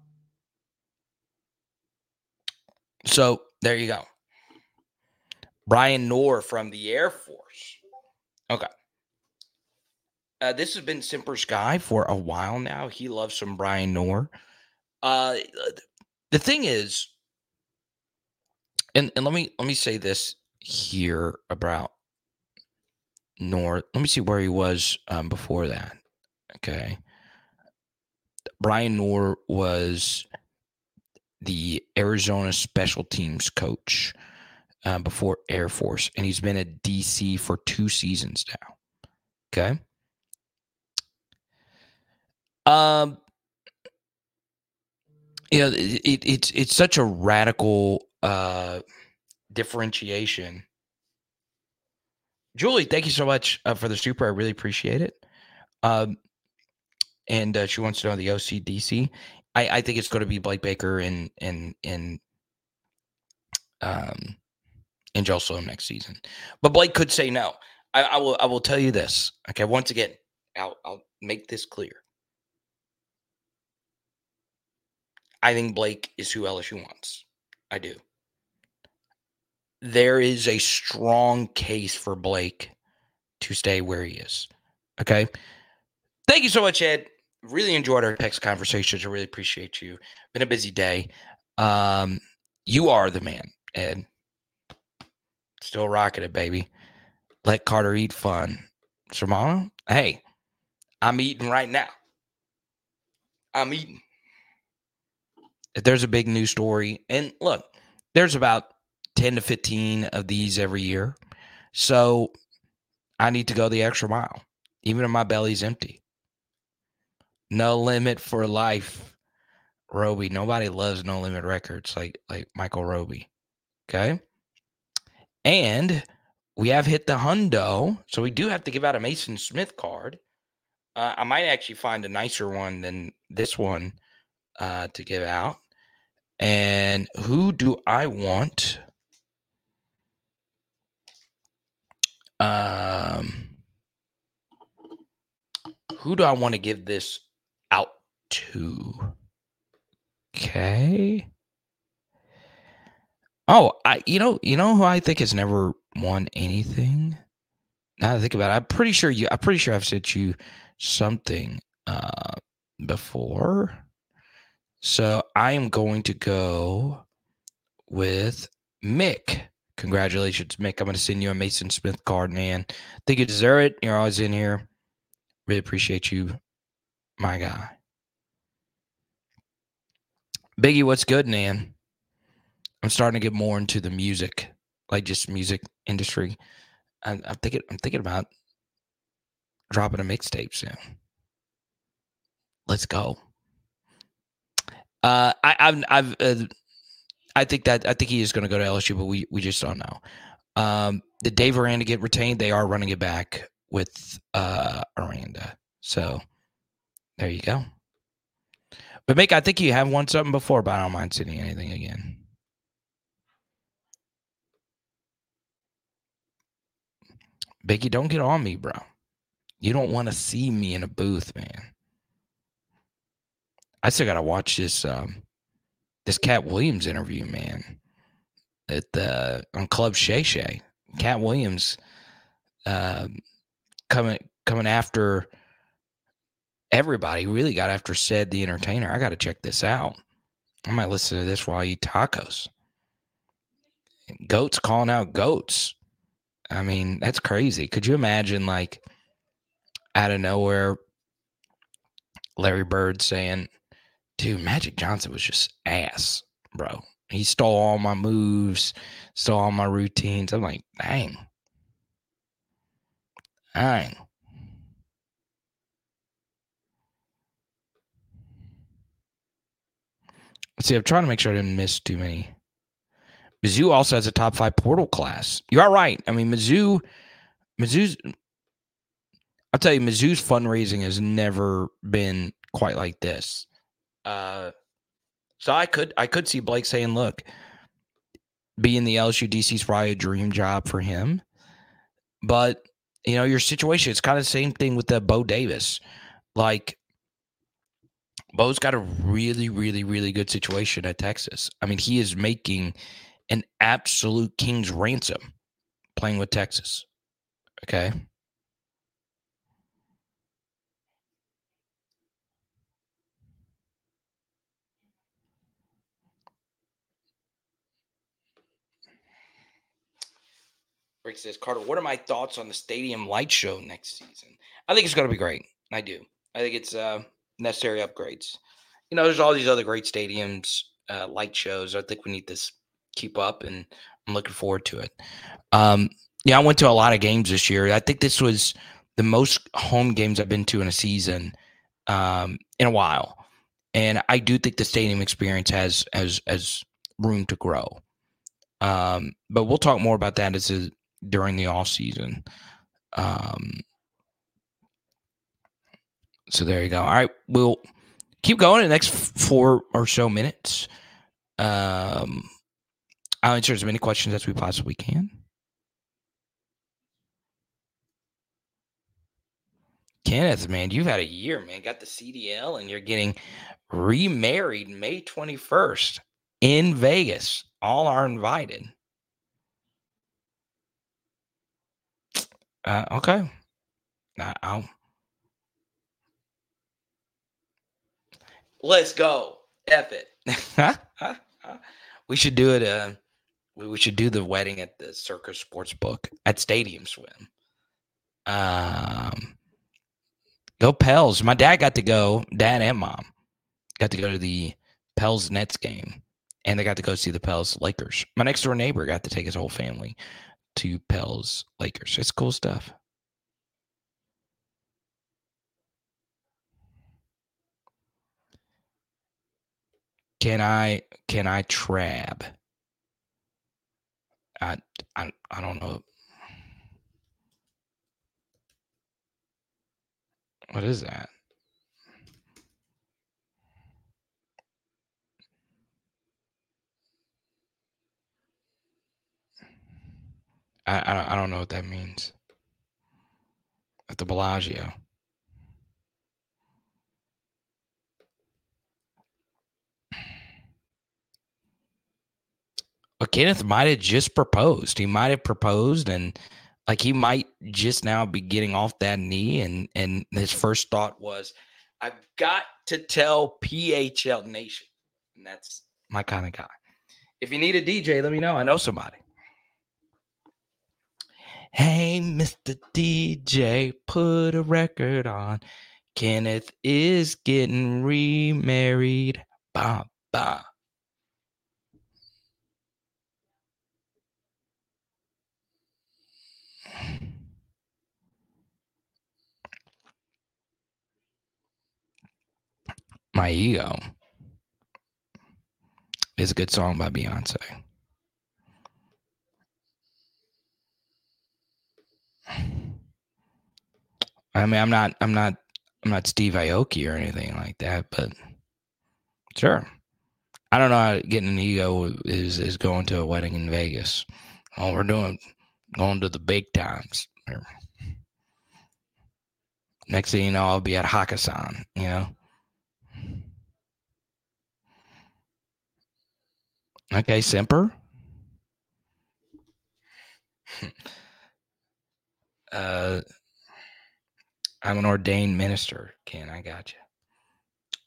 A: so there you go. Brian Knorr from the Air Force. Okay. Uh, this has been Simper's guy for a while now. He loves some Brian Knorr. Uh, the thing is, and, and let me let me say this here about Knorr. Let me see where he was um, before that. Okay. Brian Noor was the Arizona special teams coach uh, before Air Force, and he's been at DC for two seasons now. Okay. Um, you know, it, it, it's it's such a radical uh, differentiation. Julie, thank you so much uh, for the super. I really appreciate it. Um, and uh, she wants to know the OCDC. I, I think it's going to be Blake Baker and and and um and Joe Sloan next season. But Blake could say no. I, I will I will tell you this. Okay, once again, I'll I'll make this clear. I think Blake is who LSU wants. I do. There is a strong case for Blake to stay where he is. Okay. Thank you so much, Ed really enjoyed our text conversations. I really appreciate you. Been a busy day. Um, you are the man, Ed. Still rocking it, baby. Let Carter eat fun. Sermano, hey, I'm eating right now. I'm eating. If there's a big news story, and look, there's about 10 to 15 of these every year. So I need to go the extra mile, even if my belly's empty. No limit for life. Roby. Nobody loves no limit records like like Michael Roby. Okay. And we have hit the hundo. So we do have to give out a Maason Smith card. Uh, I might actually find a nicer one than this one uh, to give out. And who do I want? Um, who do I want to give this two. Okay. Oh, I you know you know who I think has never won anything. Now I think about it, I'm pretty sure you. I'm pretty sure I've sent you something uh before. So I am going to go with Mick. Congratulations, Mick. I'm going to send you a Maason Smith card, man. I Think you deserve it. You're always in here. Really appreciate you, my guy. Biggie, what's good, man? I'm starting to get more into the music, like just music industry. I'm, I'm thinking, I'm thinking about dropping a mixtape soon. Let's go. Uh, I, I've, I've, uh, I think that I think he is going to go to LSU, but we we just don't know. Um, did Dave Aranda get retained? They are running it back with uh Aranda. So there you go. But make I think you have won something before, but I don't mind sending anything again. Biggie, don't get on me, bro. You don't want to see me in a booth, man. I still gotta watch this um this Katt Williams interview, man. At the on Club Shay Shay. Katt Williams uh, coming coming after everybody really got after said the entertainer. I got to check this out. I might listen to this while I eat tacos. Goats calling out goats. I mean, that's crazy. Could you imagine, like, out of nowhere, Larry Bird saying, dude, Magic Johnson was just ass, bro. He stole all my moves, stole all my routines. I'm like, dang. Dang. See, I'm trying to make sure I didn't miss too many. Mizzou also has a top five portal class. You are right. I mean, Mizzou, Mizzou's. I'll tell you, Mizzou's fundraising has never been quite like this. Uh, so I could I could see Blake saying, "Look, being the LSU DC is probably a dream job for him, but you know your situation. It's kind of the same thing with the Bo Davis. Like Bo's got a really, really, really good situation at Texas. I mean, he is making an absolute king's ransom playing with Texas. Okay. Rick says, Carter, what are my thoughts on the stadium light show next season? I think it's going to be great. I do. I think it's uh, necessary upgrades. You know, there's all these other great stadiums, uh, light shows. I think we need to keep up, and I'm looking forward to it. Um, yeah, I went to a lot of games this year. I think this was the most home games I've been to in a season um, in a while, and I do think the stadium experience has has has room to grow. Um, but we'll talk more about that as a, during the off season. Um, so there you go. All right, we'll keep going in the next four or so minutes. Um, I'll answer as many questions as we possibly can. Kenneth, man, you've had a year, man. Got the CDL and you're getting remarried May 21st in Vegas. All are invited. Uh, okay. I'll. Let's go. F it. [LAUGHS] we should do it. Uh, we should do the wedding at the Circa Sports Book at Stadium Swim. Um, go Pels. My dad got to go. Dad and mom got to go to the Pels Nets game, and they got to go see the Pels Lakers. My next door neighbor got to take his whole family to Pels Lakers. It's cool stuff. Can I can I trab? I I I don't know. What is that? I, I, I don't know what that means. At the Bellagio. But Kenneth might have just proposed. He might have proposed and like he might just now be getting off that knee and and his first thought was, I've got to tell PHL Nation. And that's my kind of guy. If you need a DJ, let me know. I know somebody. Hey, Mr. DJ, put a record on. Kenneth is getting remarried. Ba ba. My ego is a good song by Beyonce. I mean, I'm not, I'm not, I'm not Steve Aoki or anything like that, but sure. I don't know how getting an ego is is going to a wedding in Vegas. Oh, we're doing going to the big times. Next thing you know, I'll be at Hakkasan, you know. Okay, Semper. [LAUGHS] uh I'm an ordained minister, Ken. I got you.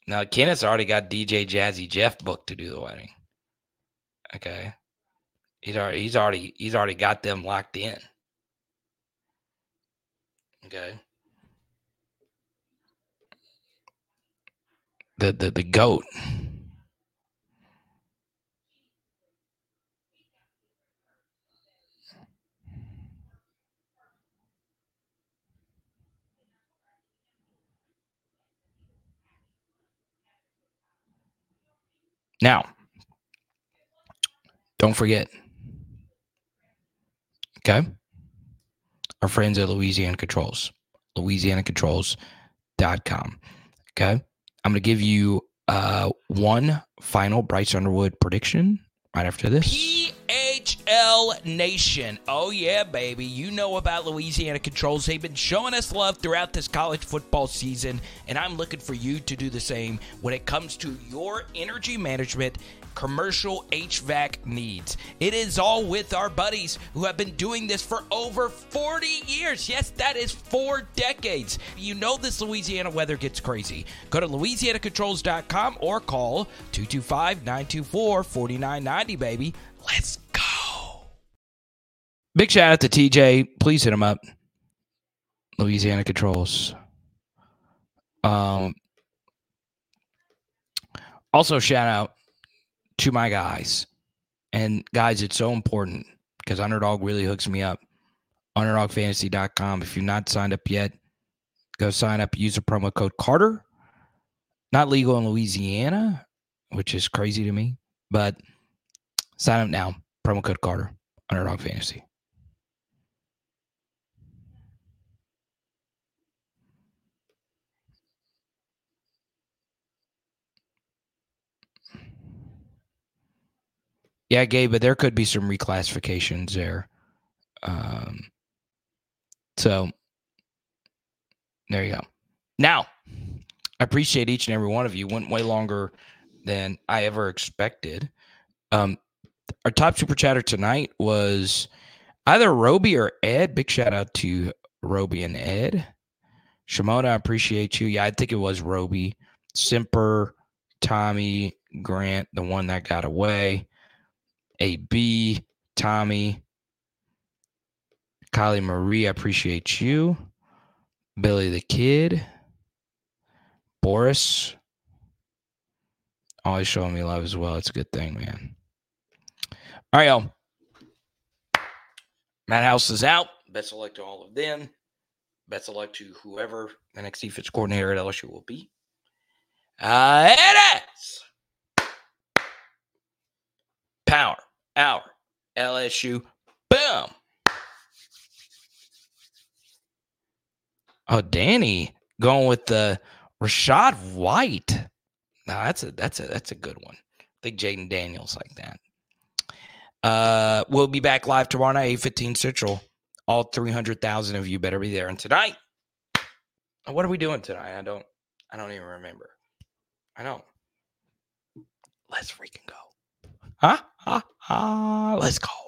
A: Now, Kenneth's already got DJ Jazzy Jeff booked to do the wedding. Okay, he's already he's already he's already got them locked in. Okay. The the the goat. Now, don't forget, okay, our friends at Louisiana Controls. louisianacontrols.com. Okay. I'm going to give you uh, one final Bryce Underwood prediction right after this. PHL Nation. Oh, yeah, baby. You know about Louisiana Controls. They've been showing us love throughout this college football season, and I'm looking for you to do the same when it comes to your energy management commercial HVAC needs. It is all with our buddies who have been doing this for over 40 years. Yes, that is four decades. You know this Louisiana weather gets crazy. Go to louisianacontrols.com or call 225 924 4990, baby. Let's go. Big shout out to TJ. Please hit him up. Louisiana Controls. Um, also, shout out to my guys. And guys, it's so important because Underdog really hooks me up. UnderdogFantasy.com. If you're not signed up yet, go sign up. Use the promo code Carter. Not legal in Louisiana, which is crazy to me, but sign up now. Promo code Carter. Underdog Fantasy. Yeah, Gabe, but there could be some reclassifications there. Um, so there you go. Now, I appreciate each and every one of you. Went way longer than I ever expected. Um, our top super chatter tonight was either Roby or Ed. Big shout out to Roby and Ed. Shimona, I appreciate you. Yeah, I think it was Roby. Simper, Tommy, Grant, the one that got away. AB, Tommy, Kylie Marie, I appreciate you. Billy the Kid, Boris, always showing me love as well. It's a good thing, man. All right, y'all. Matt House is out. Best of luck to all of them. Best of luck to whoever the next defense coordinator at LSU will be. Uh, it is power hour. LSU. Boom. Oh, Danny going with the Rashad White. Now that's a that's a that's a good one. I think Jayden Daniels like that. Uh, we'll be back live tomorrow night, eight fifteen Central. All three hundred thousand of you better be there. And tonight, what are we doing tonight? I don't I don't even remember. I don't. Let's freaking go. Huh? Huh? [LAUGHS] Huh? Let's go.